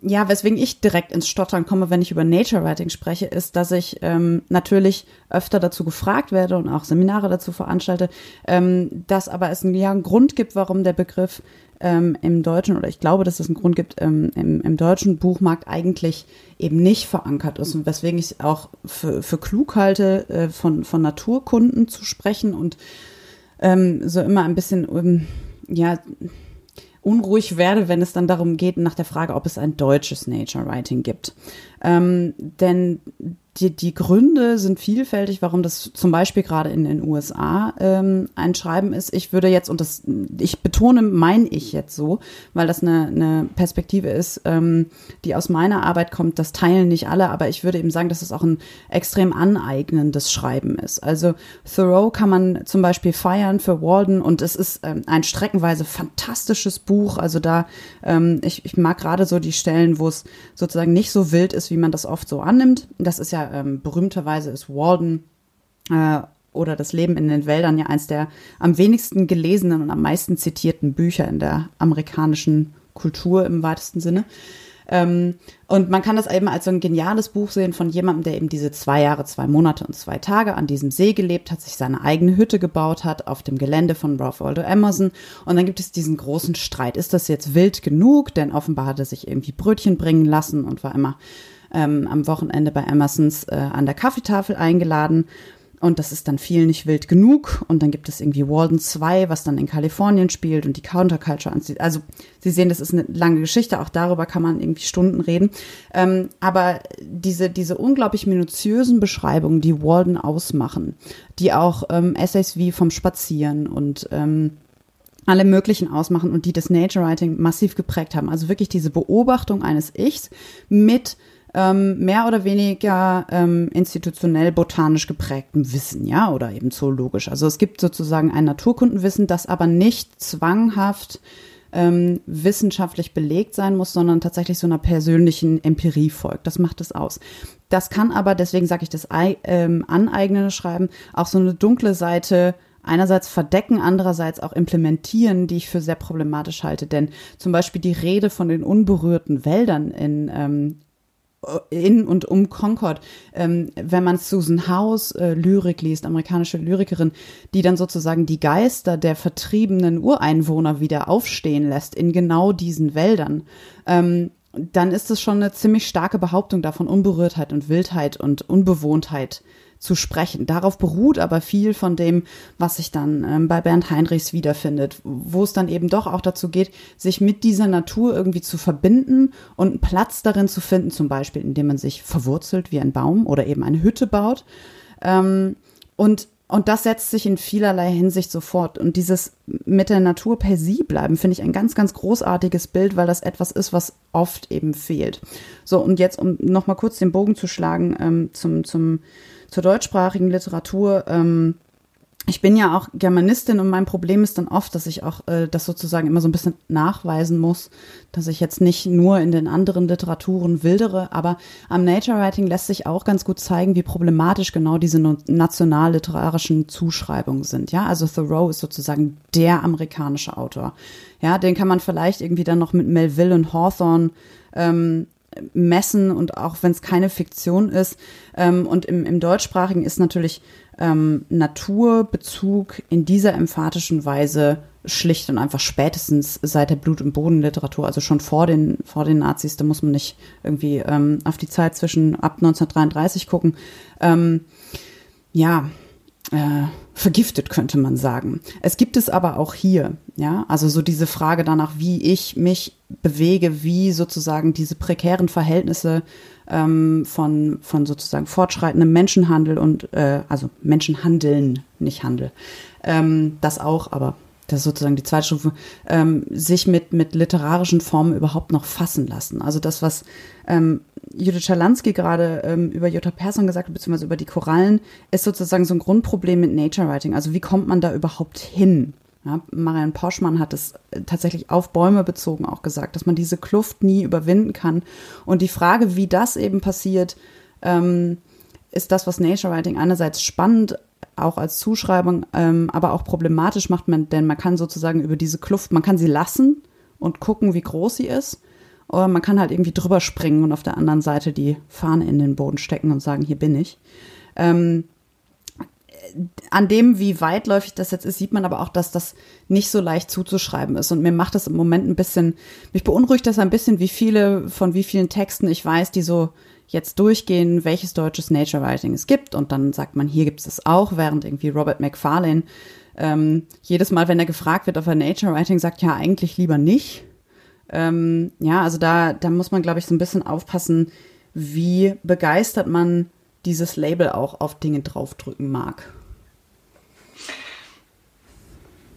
ja, weswegen ich direkt ins Stottern komme, wenn ich über Nature Writing spreche, ist, dass ich ähm, natürlich öfter dazu gefragt werde und auch Seminare dazu veranstalte, ähm, dass aber es ja einen Grund gibt, warum der Begriff ähm, im deutschen, oder ich glaube, dass es einen Grund gibt, ähm, im, im deutschen Buchmarkt eigentlich eben nicht verankert ist und weswegen ich auch für, für klug halte, äh, von, von Naturkunden zu sprechen und ähm, so immer ein bisschen, ähm, ja, unruhig werde, wenn es dann darum geht, nach der Frage, ob es ein deutsches Nature Writing gibt. Ähm, denn die, die Gründe sind vielfältig, warum das zum Beispiel gerade in den USA ähm, ein Schreiben ist. Ich würde jetzt, und das, ich betone mein Ich jetzt so, weil das eine, eine Perspektive ist, ähm, die aus meiner Arbeit kommt, das teilen nicht alle, aber ich würde eben sagen, dass es auch ein extrem aneignendes Schreiben ist. Also Thoreau kann man zum Beispiel feiern für Walden und es ist ähm, ein streckenweise fantastisches Buch. Also da, ähm, ich, ich mag gerade so die Stellen, wo es sozusagen nicht so wild ist, wie man das oft so annimmt. Das ist ja ähm, berühmterweise ist Walden äh, oder das Leben in den Wäldern ja eins der am wenigsten gelesenen und am meisten zitierten Bücher in der amerikanischen Kultur im weitesten Sinne. Ähm, und man kann das eben als so ein geniales Buch sehen von jemandem, der eben diese zwei Jahre, zwei Monate und zwei Tage an diesem See gelebt hat, sich seine eigene Hütte gebaut hat auf dem Gelände von Ralph Waldo Emerson. Und dann gibt es diesen großen Streit. Ist das jetzt wild genug? Denn offenbar hat er sich irgendwie Brötchen bringen lassen und war immer ähm, am Wochenende bei Emersons äh, an der Kaffeetafel eingeladen. Und das ist dann viel nicht wild genug. Und dann gibt es irgendwie Walden 2, was dann in Kalifornien spielt und die Counterculture anzieht. Also Sie sehen, das ist eine lange Geschichte. Auch darüber kann man irgendwie Stunden reden. Ähm, aber diese, diese unglaublich minutiösen Beschreibungen, die Walden ausmachen, die auch ähm, Essays wie vom Spazieren und ähm, alle möglichen ausmachen und die das Nature Writing massiv geprägt haben. Also wirklich diese Beobachtung eines Ichs mit ähm, mehr oder weniger ähm, institutionell botanisch geprägtem Wissen, ja, oder eben zoologisch. Also es gibt sozusagen ein Naturkundenwissen, das aber nicht zwanghaft ähm, wissenschaftlich belegt sein muss, sondern tatsächlich so einer persönlichen Empirie folgt. Das macht es aus. Das kann aber, deswegen sage ich das ähm, aneignende Schreiben, auch so eine dunkle Seite einerseits verdecken, andererseits auch implementieren, die ich für sehr problematisch halte. Denn zum Beispiel die Rede von den unberührten Wäldern in ähm, in und um Concord, ähm, wenn man Susan House äh, Lyrik liest, amerikanische Lyrikerin, die dann sozusagen die Geister der vertriebenen Ureinwohner wieder aufstehen lässt in genau diesen Wäldern, ähm, dann ist es schon eine ziemlich starke Behauptung davon Unberührtheit und Wildheit und Unbewohntheit zu sprechen. Darauf beruht aber viel von dem, was sich dann ähm, bei Bernd Heinrichs wiederfindet, wo es dann eben doch auch dazu geht, sich mit dieser Natur irgendwie zu verbinden und einen Platz darin zu finden, zum Beispiel, indem man sich verwurzelt wie ein Baum oder eben eine Hütte baut. Ähm, und und das setzt sich in vielerlei Hinsicht sofort. Und dieses mit der Natur per sie bleiben, finde ich ein ganz, ganz großartiges Bild, weil das etwas ist, was oft eben fehlt. So, und jetzt, um nochmal kurz den Bogen zu schlagen ähm, zum, zum, zur deutschsprachigen Literatur. Ähm, ich bin ja auch Germanistin und mein Problem ist dann oft, dass ich auch äh, das sozusagen immer so ein bisschen nachweisen muss, dass ich jetzt nicht nur in den anderen Literaturen wildere, aber am Nature Writing lässt sich auch ganz gut zeigen, wie problematisch genau diese nationalliterarischen Zuschreibungen sind. Ja, also Thoreau ist sozusagen der amerikanische Autor. Ja, den kann man vielleicht irgendwie dann noch mit Melville und Hawthorne ähm, messen und auch wenn es keine Fiktion ist. Ähm, und im, im Deutschsprachigen ist natürlich ähm, Naturbezug in dieser emphatischen Weise schlicht und einfach spätestens seit der Blut- und Bodenliteratur, also schon vor den, vor den Nazis, da muss man nicht irgendwie ähm, auf die Zeit zwischen ab 1933 gucken. Ähm, ja, äh, vergiftet, könnte man sagen. Es gibt es aber auch hier, ja, also so diese Frage danach, wie ich mich bewege, wie sozusagen diese prekären Verhältnisse ähm, von, von sozusagen fortschreitendem Menschenhandel und, äh, also Menschenhandeln, nicht Handel, ähm, das auch, aber das ist sozusagen die zweite Stufe, ähm, sich mit, mit literarischen Formen überhaupt noch fassen lassen. Also das, was ähm, Judith Schalansky gerade ähm, über Jutta Persson gesagt hat, beziehungsweise über die Korallen, ist sozusagen so ein Grundproblem mit Nature Writing. Also wie kommt man da überhaupt hin? Ja, Marianne Poschmann hat es äh, tatsächlich auf Bäume bezogen auch gesagt, dass man diese Kluft nie überwinden kann. Und die Frage, wie das eben passiert, ähm, ist das, was Nature Writing einerseits spannend auch als Zuschreibung, ähm, aber auch problematisch macht man, denn man kann sozusagen über diese Kluft, man kann sie lassen und gucken, wie groß sie ist. Oder man kann halt irgendwie drüber springen und auf der anderen Seite die Fahne in den Boden stecken und sagen, hier bin ich. Ähm, an dem, wie weitläufig das jetzt ist, sieht man aber auch, dass das nicht so leicht zuzuschreiben ist. Und mir macht das im Moment ein bisschen, mich beunruhigt das ein bisschen, wie viele, von wie vielen Texten ich weiß, die so jetzt durchgehen, welches deutsches Nature Writing es gibt. Und dann sagt man, hier gibt es es auch, während irgendwie Robert McFarlane ähm, jedes Mal, wenn er gefragt wird, ob er Nature Writing sagt, ja, eigentlich lieber nicht. Ähm, ja, also da, da muss man, glaube ich, so ein bisschen aufpassen, wie begeistert man dieses Label auch auf Dinge draufdrücken mag.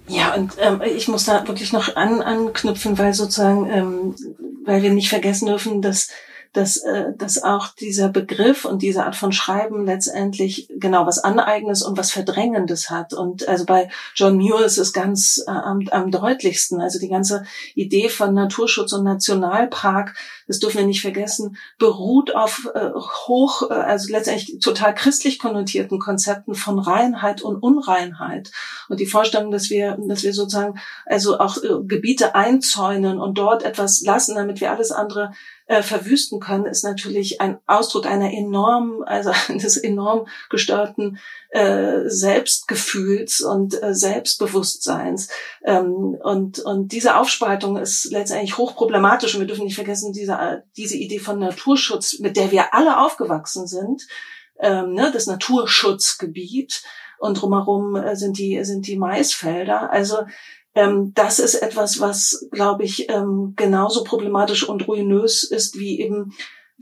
Ja, und ähm, ich muss da wirklich noch an, anknüpfen, weil sozusagen, ähm, weil wir nicht vergessen dürfen, dass dass, äh, dass auch dieser Begriff und diese Art von Schreiben letztendlich genau was Aneigendes und was Verdrängendes hat. Und also bei John Muir ist es ganz äh, am, am deutlichsten. Also die ganze Idee von Naturschutz und Nationalpark, das dürfen wir nicht vergessen, beruht auf äh, hoch, äh, also letztendlich total christlich konnotierten Konzepten von Reinheit und Unreinheit. Und die Vorstellung, dass wir, dass wir sozusagen also auch äh, Gebiete einzäunen und dort etwas lassen, damit wir alles andere äh, verwüsten können, ist natürlich ein Ausdruck einer enorm, also eines enorm gestörten äh, Selbstgefühls und äh, Selbstbewusstseins. Ähm, und, und diese Aufspaltung ist letztendlich hochproblematisch. Und wir dürfen nicht vergessen, diese, diese Idee von Naturschutz, mit der wir alle aufgewachsen sind, ähm, ne, das Naturschutzgebiet, und drumherum äh, sind die sind die Maisfelder. Also ähm, das ist etwas, was, glaube ich, ähm, genauso problematisch und ruinös ist wie eben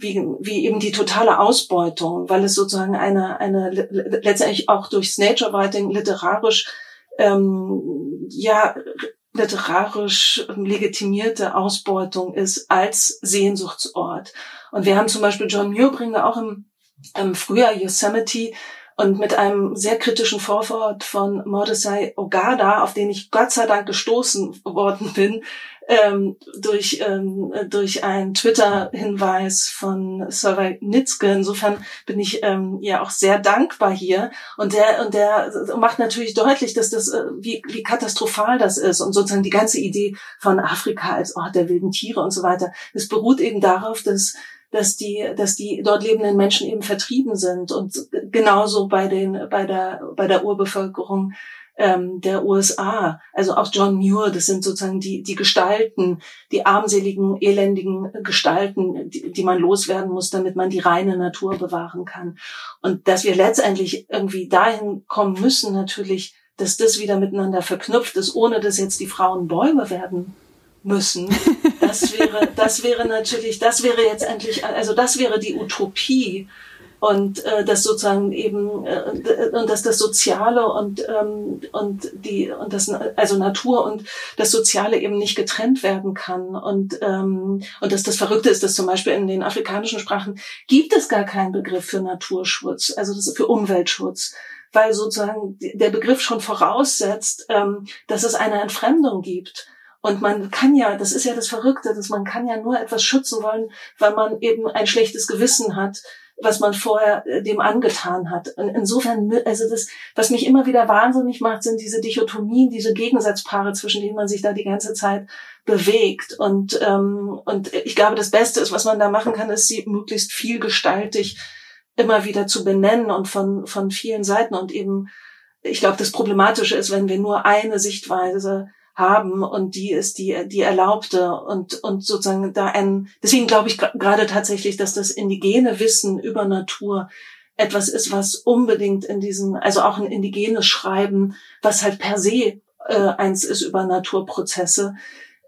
wie, wie eben die totale Ausbeutung, weil es sozusagen eine, eine letztendlich auch durchs Nature Writing literarisch ähm, ja literarisch legitimierte Ausbeutung ist als Sehnsuchtsort. Und wir haben zum Beispiel John Muir bringen wir auch im, im Frühjahr Yosemite und mit einem sehr kritischen Vorwort von Mordecai Ogada, auf den ich Gott sei Dank gestoßen worden bin, ähm, durch, ähm, durch einen Twitter-Hinweis von Survey Nitzke. Insofern bin ich ähm, ja auch sehr dankbar hier. Und der, und der macht natürlich deutlich, dass das, äh, wie, wie katastrophal das ist. Und sozusagen die ganze Idee von Afrika als Ort der wilden Tiere und so weiter, das beruht eben darauf, dass dass die, dass die dort lebenden Menschen eben vertrieben sind und genauso bei den, bei der, bei der Urbevölkerung ähm, der USA, also auch John Muir, das sind sozusagen die, die Gestalten, die armseligen, elendigen Gestalten, die, die man loswerden muss, damit man die reine Natur bewahren kann. Und dass wir letztendlich irgendwie dahin kommen müssen, natürlich, dass das wieder miteinander verknüpft ist, ohne dass jetzt die Frauen Bäume werden müssen. Das wäre, das wäre natürlich, das wäre jetzt endlich, also das wäre die Utopie und äh, das sozusagen eben äh, und dass das Soziale und ähm, und die und das also Natur und das Soziale eben nicht getrennt werden kann und ähm, und dass das Verrückte ist, dass zum Beispiel in den afrikanischen Sprachen gibt es gar keinen Begriff für Naturschutz, also das für Umweltschutz weil sozusagen der Begriff schon voraussetzt, ähm, dass es eine Entfremdung gibt. Und man kann ja, das ist ja das Verrückte, dass man kann ja nur etwas schützen wollen, weil man eben ein schlechtes Gewissen hat, was man vorher äh, dem angetan hat. Und insofern, also das, was mich immer wieder wahnsinnig macht, sind diese Dichotomien, diese Gegensatzpaare, zwischen denen man sich da die ganze Zeit bewegt. Und, ähm, und ich glaube, das Beste ist, was man da machen kann, ist, sie möglichst vielgestaltig immer wieder zu benennen und von, von vielen Seiten und eben, ich glaube, das Problematische ist, wenn wir nur eine Sichtweise haben und die ist die, die erlaubte und, und sozusagen da ein, deswegen glaube ich gerade tatsächlich, dass das indigene Wissen über Natur etwas ist, was unbedingt in diesen, also auch ein indigenes Schreiben, was halt per se äh, eins ist über Naturprozesse,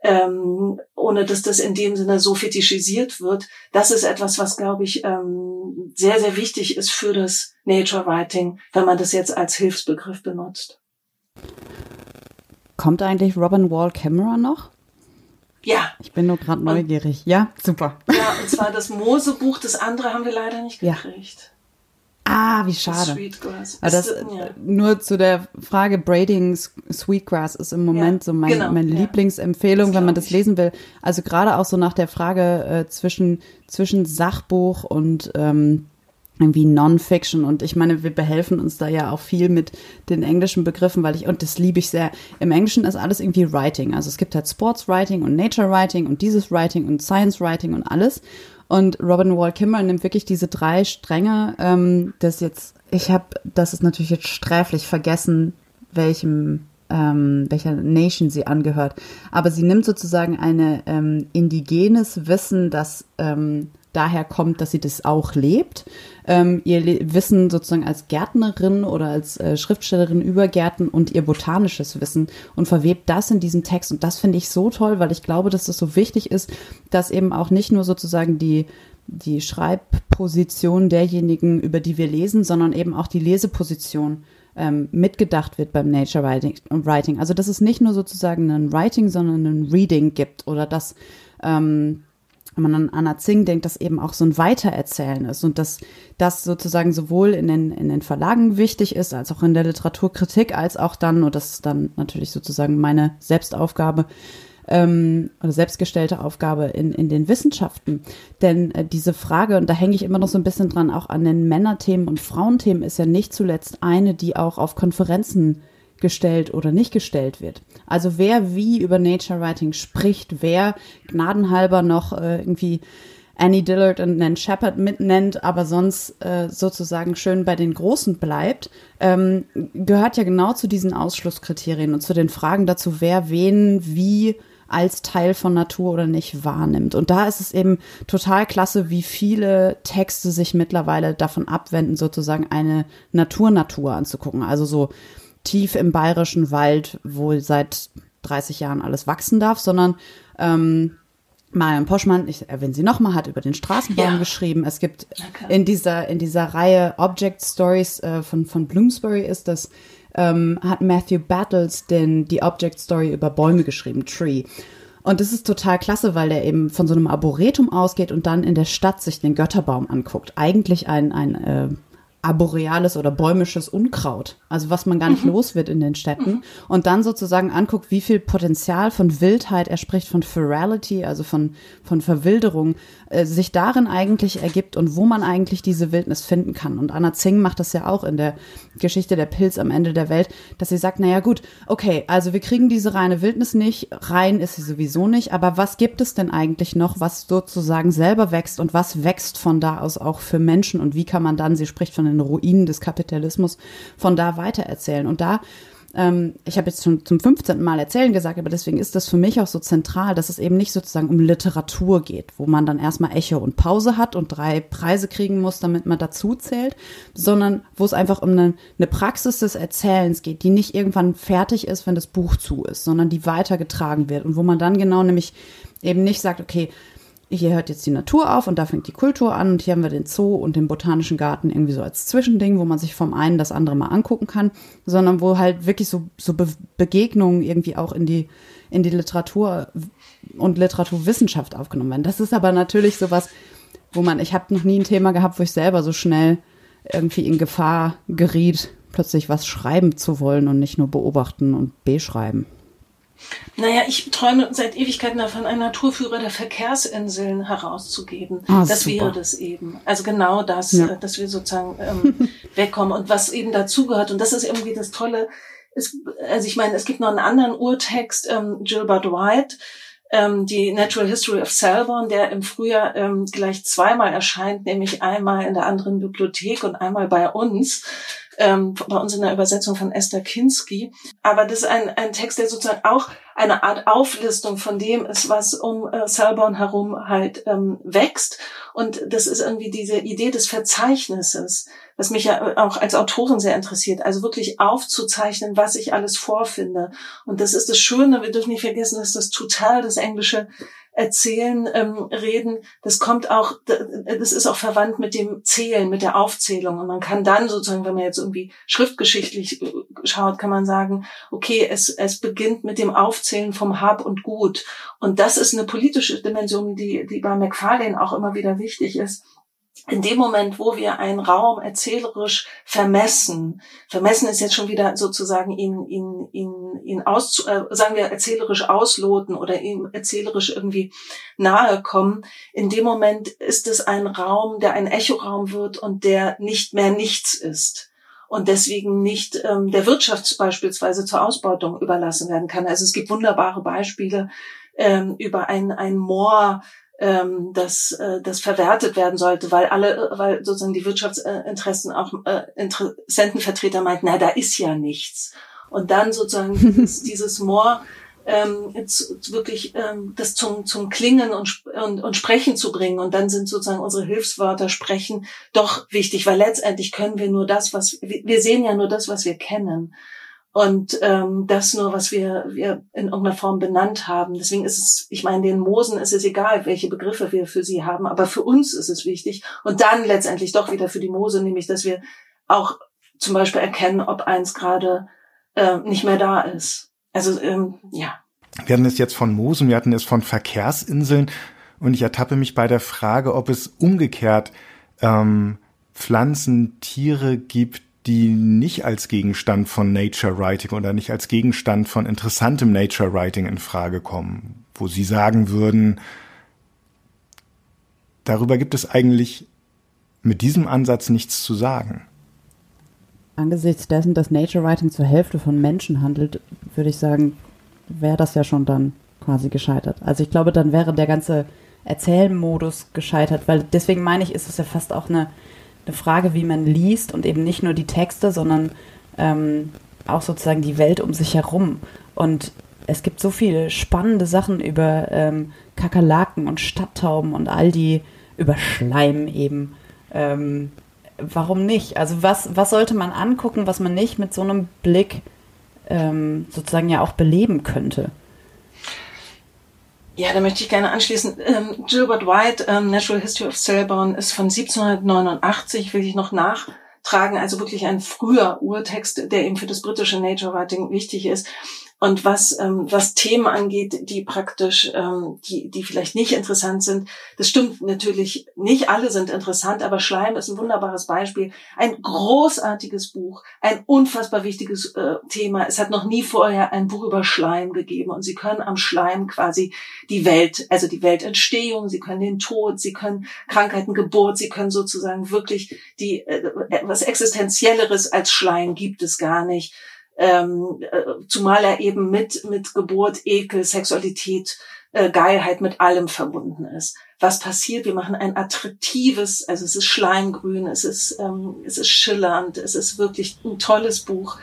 ähm, ohne dass das in dem Sinne so fetischisiert wird. Das ist etwas, was, glaube ich, ähm, sehr, sehr wichtig ist für das Nature Writing, wenn man das jetzt als Hilfsbegriff benutzt. Kommt eigentlich Robin Wall Cameron noch? Ja. Ich bin nur gerade neugierig. Ja, super. Ja, und zwar das Mosebuch, das andere haben wir leider nicht gekriegt. Ja. Ah, wie schade. Sweetgrass. Das, ja. Nur zu der Frage Braiding Sweetgrass ist im Moment ja, so mein, genau, meine. Lieblingsempfehlung, wenn man das lesen will. Also gerade auch so nach der Frage äh, zwischen, zwischen Sachbuch und ähm, irgendwie Non-Fiction und ich meine, wir behelfen uns da ja auch viel mit den englischen Begriffen, weil ich, und das liebe ich sehr. Im Englischen ist alles irgendwie Writing. Also es gibt halt Sports Writing und Nature Writing und dieses Writing und Science Writing und alles. Und Robin Wall Kimmer nimmt wirklich diese drei Stränge, ähm, das jetzt, ich habe, das ist natürlich jetzt sträflich vergessen, welchem ähm, welcher Nation sie angehört. Aber sie nimmt sozusagen eine ähm, indigenes Wissen, das ähm, daher kommt, dass sie das auch lebt. Ähm, ihr Le Wissen sozusagen als Gärtnerin oder als äh, Schriftstellerin über Gärten und ihr botanisches Wissen und verwebt das in diesen Text. Und das finde ich so toll, weil ich glaube, dass das so wichtig ist, dass eben auch nicht nur sozusagen die die Schreibposition derjenigen, über die wir lesen, sondern eben auch die Leseposition ähm, mitgedacht wird beim Nature Writing. Also dass es nicht nur sozusagen ein Writing, sondern ein Reading gibt oder dass ähm, wenn man an Anna Zing denkt, dass eben auch so ein Weitererzählen ist und dass das sozusagen sowohl in den, in den Verlagen wichtig ist, als auch in der Literaturkritik, als auch dann, und das ist dann natürlich sozusagen meine Selbstaufgabe, ähm, oder selbstgestellte Aufgabe in, in den Wissenschaften. Denn äh, diese Frage, und da hänge ich immer noch so ein bisschen dran, auch an den Männerthemen und Frauenthemen, ist ja nicht zuletzt eine, die auch auf Konferenzen gestellt oder nicht gestellt wird. Also wer wie über Nature Writing spricht, wer gnadenhalber noch äh, irgendwie Annie Dillard und Nan Shepard mitnennt, aber sonst äh, sozusagen schön bei den Großen bleibt, ähm, gehört ja genau zu diesen Ausschlusskriterien und zu den Fragen dazu, wer wen wie als Teil von Natur oder nicht wahrnimmt. Und da ist es eben total klasse, wie viele Texte sich mittlerweile davon abwenden, sozusagen eine Natur-Natur anzugucken. Also so tief im bayerischen Wald, wo seit 30 Jahren alles wachsen darf, sondern ähm, Marion Poschmann, ich erwähne sie nochmal, hat über den Straßenbaum ja. geschrieben. Es gibt okay. in dieser in dieser Reihe Object Stories äh, von von Bloomsbury ist das ähm, hat Matthew Battles den die Object Story über Bäume geschrieben, Tree. Und das ist total klasse, weil der eben von so einem Arboretum ausgeht und dann in der Stadt sich den Götterbaum anguckt. Eigentlich ein, ein äh, arboreales oder bäumisches Unkraut, also was man gar nicht mhm. los wird in den Städten mhm. und dann sozusagen anguckt, wie viel Potenzial von Wildheit, er spricht von Ferality, also von, von Verwilderung, äh, sich darin eigentlich ergibt und wo man eigentlich diese Wildnis finden kann. Und Anna Zing macht das ja auch in der Geschichte der Pilz am Ende der Welt, dass sie sagt, naja gut, okay, also wir kriegen diese reine Wildnis nicht, rein ist sie sowieso nicht, aber was gibt es denn eigentlich noch, was sozusagen selber wächst und was wächst von da aus auch für Menschen und wie kann man dann, sie spricht von den Ruinen des Kapitalismus, von da weitererzählen. Und da ähm, ich habe jetzt schon zum 15. Mal erzählen gesagt, aber deswegen ist das für mich auch so zentral, dass es eben nicht sozusagen um Literatur geht, wo man dann erstmal Echo und Pause hat und drei Preise kriegen muss, damit man dazu zählt, sondern wo es einfach um eine, eine Praxis des Erzählens geht, die nicht irgendwann fertig ist, wenn das Buch zu ist, sondern die weitergetragen wird und wo man dann genau nämlich eben nicht sagt, okay, hier hört jetzt die Natur auf und da fängt die Kultur an und hier haben wir den Zoo und den botanischen Garten irgendwie so als Zwischending, wo man sich vom einen das andere mal angucken kann, sondern wo halt wirklich so, so Be Begegnungen irgendwie auch in die, in die Literatur und Literaturwissenschaft aufgenommen werden. Das ist aber natürlich sowas, wo man, ich habe noch nie ein Thema gehabt, wo ich selber so schnell irgendwie in Gefahr geriet, plötzlich was schreiben zu wollen und nicht nur beobachten und beschreiben. Naja, ich träume seit Ewigkeiten davon, einen Naturführer der Verkehrsinseln herauszugeben. Ah, das super. wäre das eben. Also genau das, ja. Äh, dass wir sozusagen ähm, wegkommen. Und was eben dazugehört, und das ist irgendwie das Tolle, ist, also ich meine, es gibt noch einen anderen Urtext, ähm, Gilbert White, ähm, die Natural History of Selborne, der im Frühjahr ähm, gleich zweimal erscheint, nämlich einmal in der anderen Bibliothek und einmal bei uns ähm, bei uns in der Übersetzung von Esther Kinski. Aber das ist ein, ein Text, der sozusagen auch eine Art Auflistung von dem ist, was um äh, Selborne herum halt ähm, wächst. Und das ist irgendwie diese Idee des Verzeichnisses, was mich ja auch als Autorin sehr interessiert. Also wirklich aufzuzeichnen, was ich alles vorfinde. Und das ist das Schöne, wir dürfen nicht vergessen, dass das total das englische Erzählen, ähm, Reden, das kommt auch, das ist auch verwandt mit dem Zählen, mit der Aufzählung. Und man kann dann sozusagen, wenn man jetzt irgendwie schriftgeschichtlich äh, schaut, kann man sagen, okay, es, es beginnt mit dem Aufzählen vom Hab und Gut. Und das ist eine politische Dimension, die, die bei McFarlane auch immer wieder wichtig ist in dem Moment, wo wir einen Raum erzählerisch vermessen, vermessen ist jetzt schon wieder sozusagen ihn, ihn, ihn, ihn aus, äh, sagen wir erzählerisch ausloten oder ihm erzählerisch irgendwie nahe kommen, in dem Moment ist es ein Raum, der ein Echoraum wird und der nicht mehr nichts ist und deswegen nicht ähm, der Wirtschaft beispielsweise zur Ausbeutung überlassen werden kann. Also es gibt wunderbare Beispiele ähm, über ein, ein Moor, ähm, dass äh, das verwertet werden sollte, weil alle, weil sozusagen die Wirtschaftsinteressen auch äh, Interessentenvertreter meinten, na, da ist ja nichts. Und dann sozusagen dieses, dieses More ähm, wirklich ähm, das zum, zum Klingen und, und, und Sprechen zu bringen. Und dann sind sozusagen unsere Hilfswörter Sprechen doch wichtig, weil letztendlich können wir nur das, was wir sehen ja nur das, was wir kennen. Und ähm, das nur, was wir, wir in irgendeiner Form benannt haben. Deswegen ist es, ich meine, den Mosen ist es egal, welche Begriffe wir für sie haben, aber für uns ist es wichtig. Und dann letztendlich doch wieder für die Mose, nämlich, dass wir auch zum Beispiel erkennen, ob eins gerade äh, nicht mehr da ist. Also ähm, ja. Wir hatten es jetzt von Moosen, wir hatten es von Verkehrsinseln und ich ertappe mich bei der Frage, ob es umgekehrt ähm, Pflanzen, Tiere gibt, die nicht als Gegenstand von Nature Writing oder nicht als Gegenstand von interessantem Nature Writing in Frage kommen, wo Sie sagen würden, darüber gibt es eigentlich mit diesem Ansatz nichts zu sagen angesichts dessen, dass Nature Writing zur Hälfte von Menschen handelt, würde ich sagen, wäre das ja schon dann quasi gescheitert. Also ich glaube, dann wäre der ganze Erzählmodus gescheitert, weil deswegen meine ich, ist es ja fast auch eine, eine Frage, wie man liest und eben nicht nur die Texte, sondern ähm, auch sozusagen die Welt um sich herum. Und es gibt so viele spannende Sachen über ähm, Kakerlaken und Stadttauben und all die, über Schleim eben. Ähm, warum nicht? Also was, was sollte man angucken, was man nicht mit so einem Blick ähm, sozusagen ja auch beleben könnte? Ja, da möchte ich gerne anschließen. Ähm, Gilbert White, ähm, Natural History of Cellborn, ist von 1789, will ich noch nachtragen, also wirklich ein früher Urtext, der eben für das britische Nature Writing wichtig ist. Und was, ähm, was Themen angeht, die praktisch, ähm, die, die vielleicht nicht interessant sind, das stimmt natürlich, nicht alle sind interessant, aber Schleim ist ein wunderbares Beispiel. Ein großartiges Buch, ein unfassbar wichtiges äh, Thema. Es hat noch nie vorher ein Buch über Schleim gegeben und Sie können am Schleim quasi die Welt, also die Weltentstehung, Sie können den Tod, Sie können Krankheiten, Geburt, Sie können sozusagen wirklich die, äh, was Existenzielleres als Schleim gibt es gar nicht ähm, äh, zumal er eben mit, mit Geburt, Ekel, Sexualität, äh, Geilheit mit allem verbunden ist. Was passiert? Wir machen ein attraktives, also es ist schleimgrün, es ist, ähm, es ist schillernd, es ist wirklich ein tolles Buch.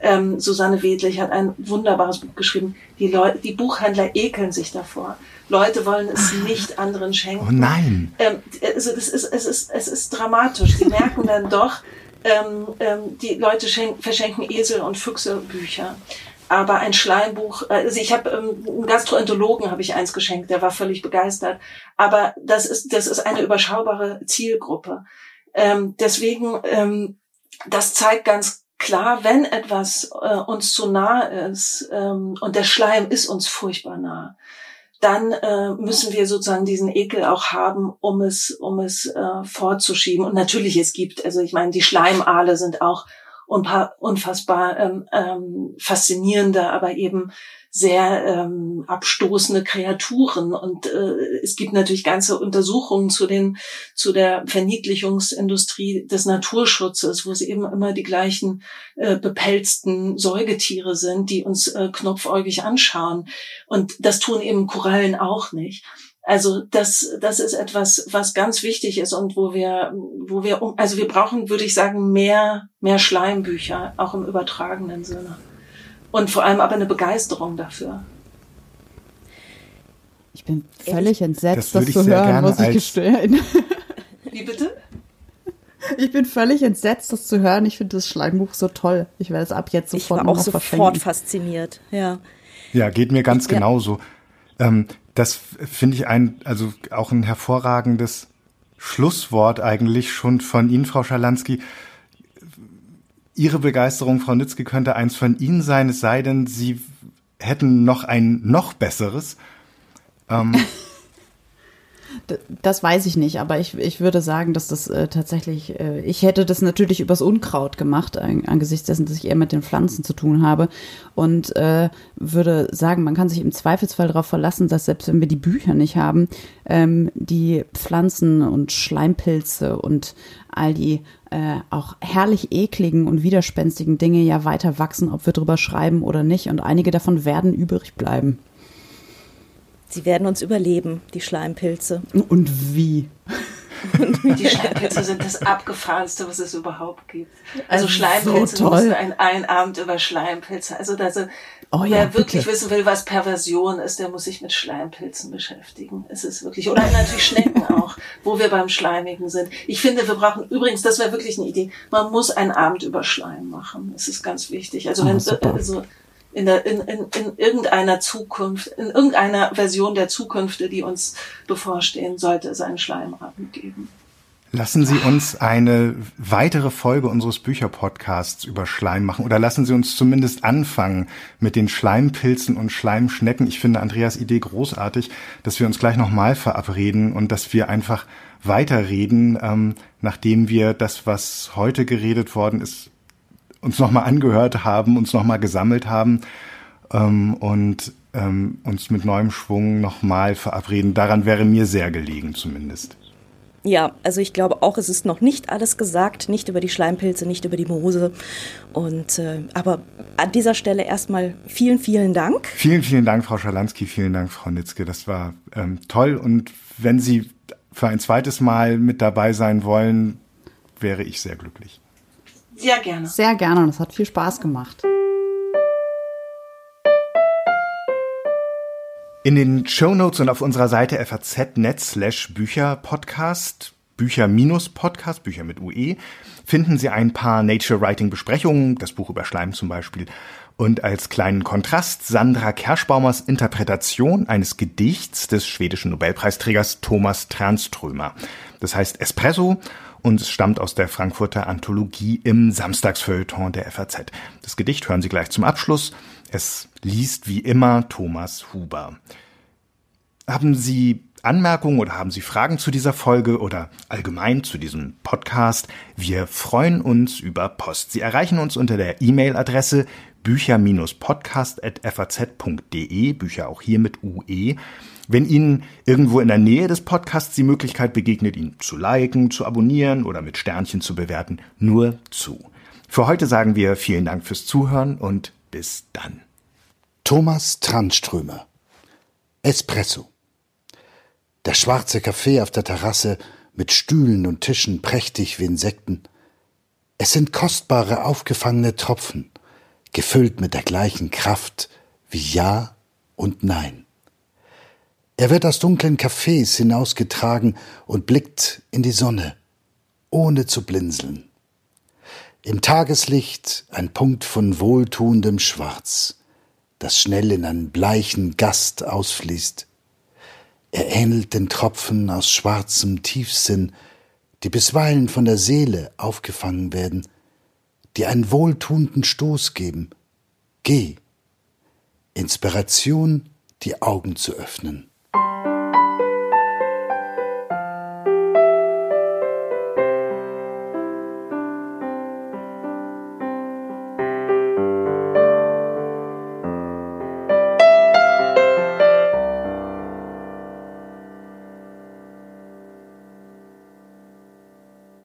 Ähm, Susanne Wedlich hat ein wunderbares Buch geschrieben. Die Leute, die Buchhändler ekeln sich davor. Leute wollen es nicht anderen schenken. Oh nein. Ähm, also das ist, es ist, es ist dramatisch. Sie merken dann doch, ähm, ähm, die Leute verschenken Esel und Füchse Bücher. Aber ein Schleimbuch, äh, also ich habe ähm, einen Gastroenterologen habe ich eins geschenkt, der war völlig begeistert. Aber das ist das ist eine überschaubare Zielgruppe. Ähm, deswegen, ähm, das zeigt ganz klar, wenn etwas äh, uns zu nah ist ähm, und der Schleim ist uns furchtbar nah, dann äh, müssen wir sozusagen diesen Ekel auch haben, um es, um es äh, fortzuschieben. Und natürlich, es gibt, also ich meine, die Schleimaale sind auch unfassbar ähm, ähm, faszinierende, aber eben sehr ähm, abstoßende Kreaturen. Und äh, es gibt natürlich ganze Untersuchungen zu den zu der Verniedlichungsindustrie des Naturschutzes, wo es eben immer die gleichen äh, bepelzten Säugetiere sind, die uns äh, knopfäugig anschauen. Und das tun eben Korallen auch nicht. Also das, das ist etwas, was ganz wichtig ist und wo wir, wo wir, also wir brauchen, würde ich sagen, mehr, mehr Schleimbücher, auch im übertragenen Sinne. Und vor allem aber eine Begeisterung dafür. Ich bin völlig entsetzt, das, das zu hören, muss ich gestehen. Wie bitte? Ich bin völlig entsetzt, das zu hören. Ich finde das Schleimbuch so toll. Ich werde es ab jetzt sofort ich war auch sofort verschenken. fasziniert. Ja. Ja, geht mir ganz ja. genauso. Ähm, das finde ich ein, also auch ein hervorragendes Schlusswort eigentlich schon von Ihnen, Frau Schalansky. Ihre Begeisterung, Frau Nützke, könnte eins von Ihnen sein, es sei denn, Sie hätten noch ein noch besseres. Ähm, Das weiß ich nicht, aber ich, ich würde sagen, dass das äh, tatsächlich, äh, ich hätte das natürlich übers Unkraut gemacht, äh, angesichts dessen, dass ich eher mit den Pflanzen zu tun habe. Und äh, würde sagen, man kann sich im Zweifelsfall darauf verlassen, dass selbst wenn wir die Bücher nicht haben, ähm, die Pflanzen und Schleimpilze und all die äh, auch herrlich ekligen und widerspenstigen Dinge ja weiter wachsen, ob wir drüber schreiben oder nicht. Und einige davon werden übrig bleiben. Sie werden uns überleben, die Schleimpilze. Und wie? Die Schleimpilze sind das abgefahrenste, was es überhaupt gibt. Also, Schleimpilze, so toll. ein, ein Abend über Schleimpilze. Also da sind, oh, wer ja, wirklich bitte. wissen will, was Perversion ist, der muss sich mit Schleimpilzen beschäftigen. Es ist wirklich, oder natürlich Schnecken auch, wo wir beim Schleimigen sind. Ich finde, wir brauchen, übrigens, das wäre wirklich eine Idee, man muss einen Abend über Schleim machen. Das ist ganz wichtig. Also oh, wenn, super. also, in, der, in, in, in irgendeiner Zukunft, in irgendeiner Version der Zukünfte, die uns bevorstehen, sollte es einen Schleimabend geben. Lassen Sie uns eine weitere Folge unseres Bücherpodcasts über Schleim machen oder lassen Sie uns zumindest anfangen mit den Schleimpilzen und Schleimschnecken. Ich finde Andreas Idee großartig, dass wir uns gleich nochmal verabreden und dass wir einfach weiterreden, ähm, nachdem wir das, was heute geredet worden ist, uns nochmal angehört haben, uns nochmal gesammelt haben ähm, und ähm, uns mit neuem Schwung nochmal verabreden. Daran wäre mir sehr gelegen zumindest. Ja, also ich glaube auch, es ist noch nicht alles gesagt, nicht über die Schleimpilze, nicht über die Moose. Und äh, aber an dieser Stelle erstmal vielen, vielen Dank. Vielen, vielen Dank, Frau Schalanski, vielen Dank, Frau Nitzke. Das war ähm, toll. Und wenn Sie für ein zweites Mal mit dabei sein wollen, wäre ich sehr glücklich. Sehr gerne. Sehr gerne und es hat viel Spaß gemacht. In den Show Notes und auf unserer Seite faz.net slash Bücher Podcast, Bücher minus Podcast, Bücher mit UE, finden Sie ein paar Nature Writing Besprechungen, das Buch über Schleim zum Beispiel, und als kleinen Kontrast Sandra Kerschbaumers Interpretation eines Gedichts des schwedischen Nobelpreisträgers Thomas Tranströmer. Das heißt Espresso und es stammt aus der Frankfurter Anthologie im Samstagsfeuilleton der FAZ. Das Gedicht hören Sie gleich zum Abschluss. Es liest wie immer Thomas Huber. Haben Sie Anmerkungen oder haben Sie Fragen zu dieser Folge oder allgemein zu diesem Podcast? Wir freuen uns über Post. Sie erreichen uns unter der E-Mail-Adresse bücher-podcast.faz.de, Bücher auch hier mit UE. Wenn Ihnen irgendwo in der Nähe des Podcasts die Möglichkeit begegnet, ihn zu liken, zu abonnieren oder mit Sternchen zu bewerten, nur zu. Für heute sagen wir vielen Dank fürs Zuhören und bis dann. Thomas Tranströmer Espresso Der schwarze Kaffee auf der Terrasse mit Stühlen und Tischen prächtig wie Insekten. Es sind kostbare aufgefangene Tropfen, gefüllt mit der gleichen Kraft wie Ja und Nein. Er wird aus dunklen Cafés hinausgetragen und blickt in die Sonne, ohne zu blinzeln. Im Tageslicht ein Punkt von wohltuendem Schwarz, das schnell in einen bleichen Gast ausfließt. Er ähnelt den Tropfen aus schwarzem Tiefsinn, die bisweilen von der Seele aufgefangen werden, die einen wohltuenden Stoß geben. Geh. Inspiration, die Augen zu öffnen.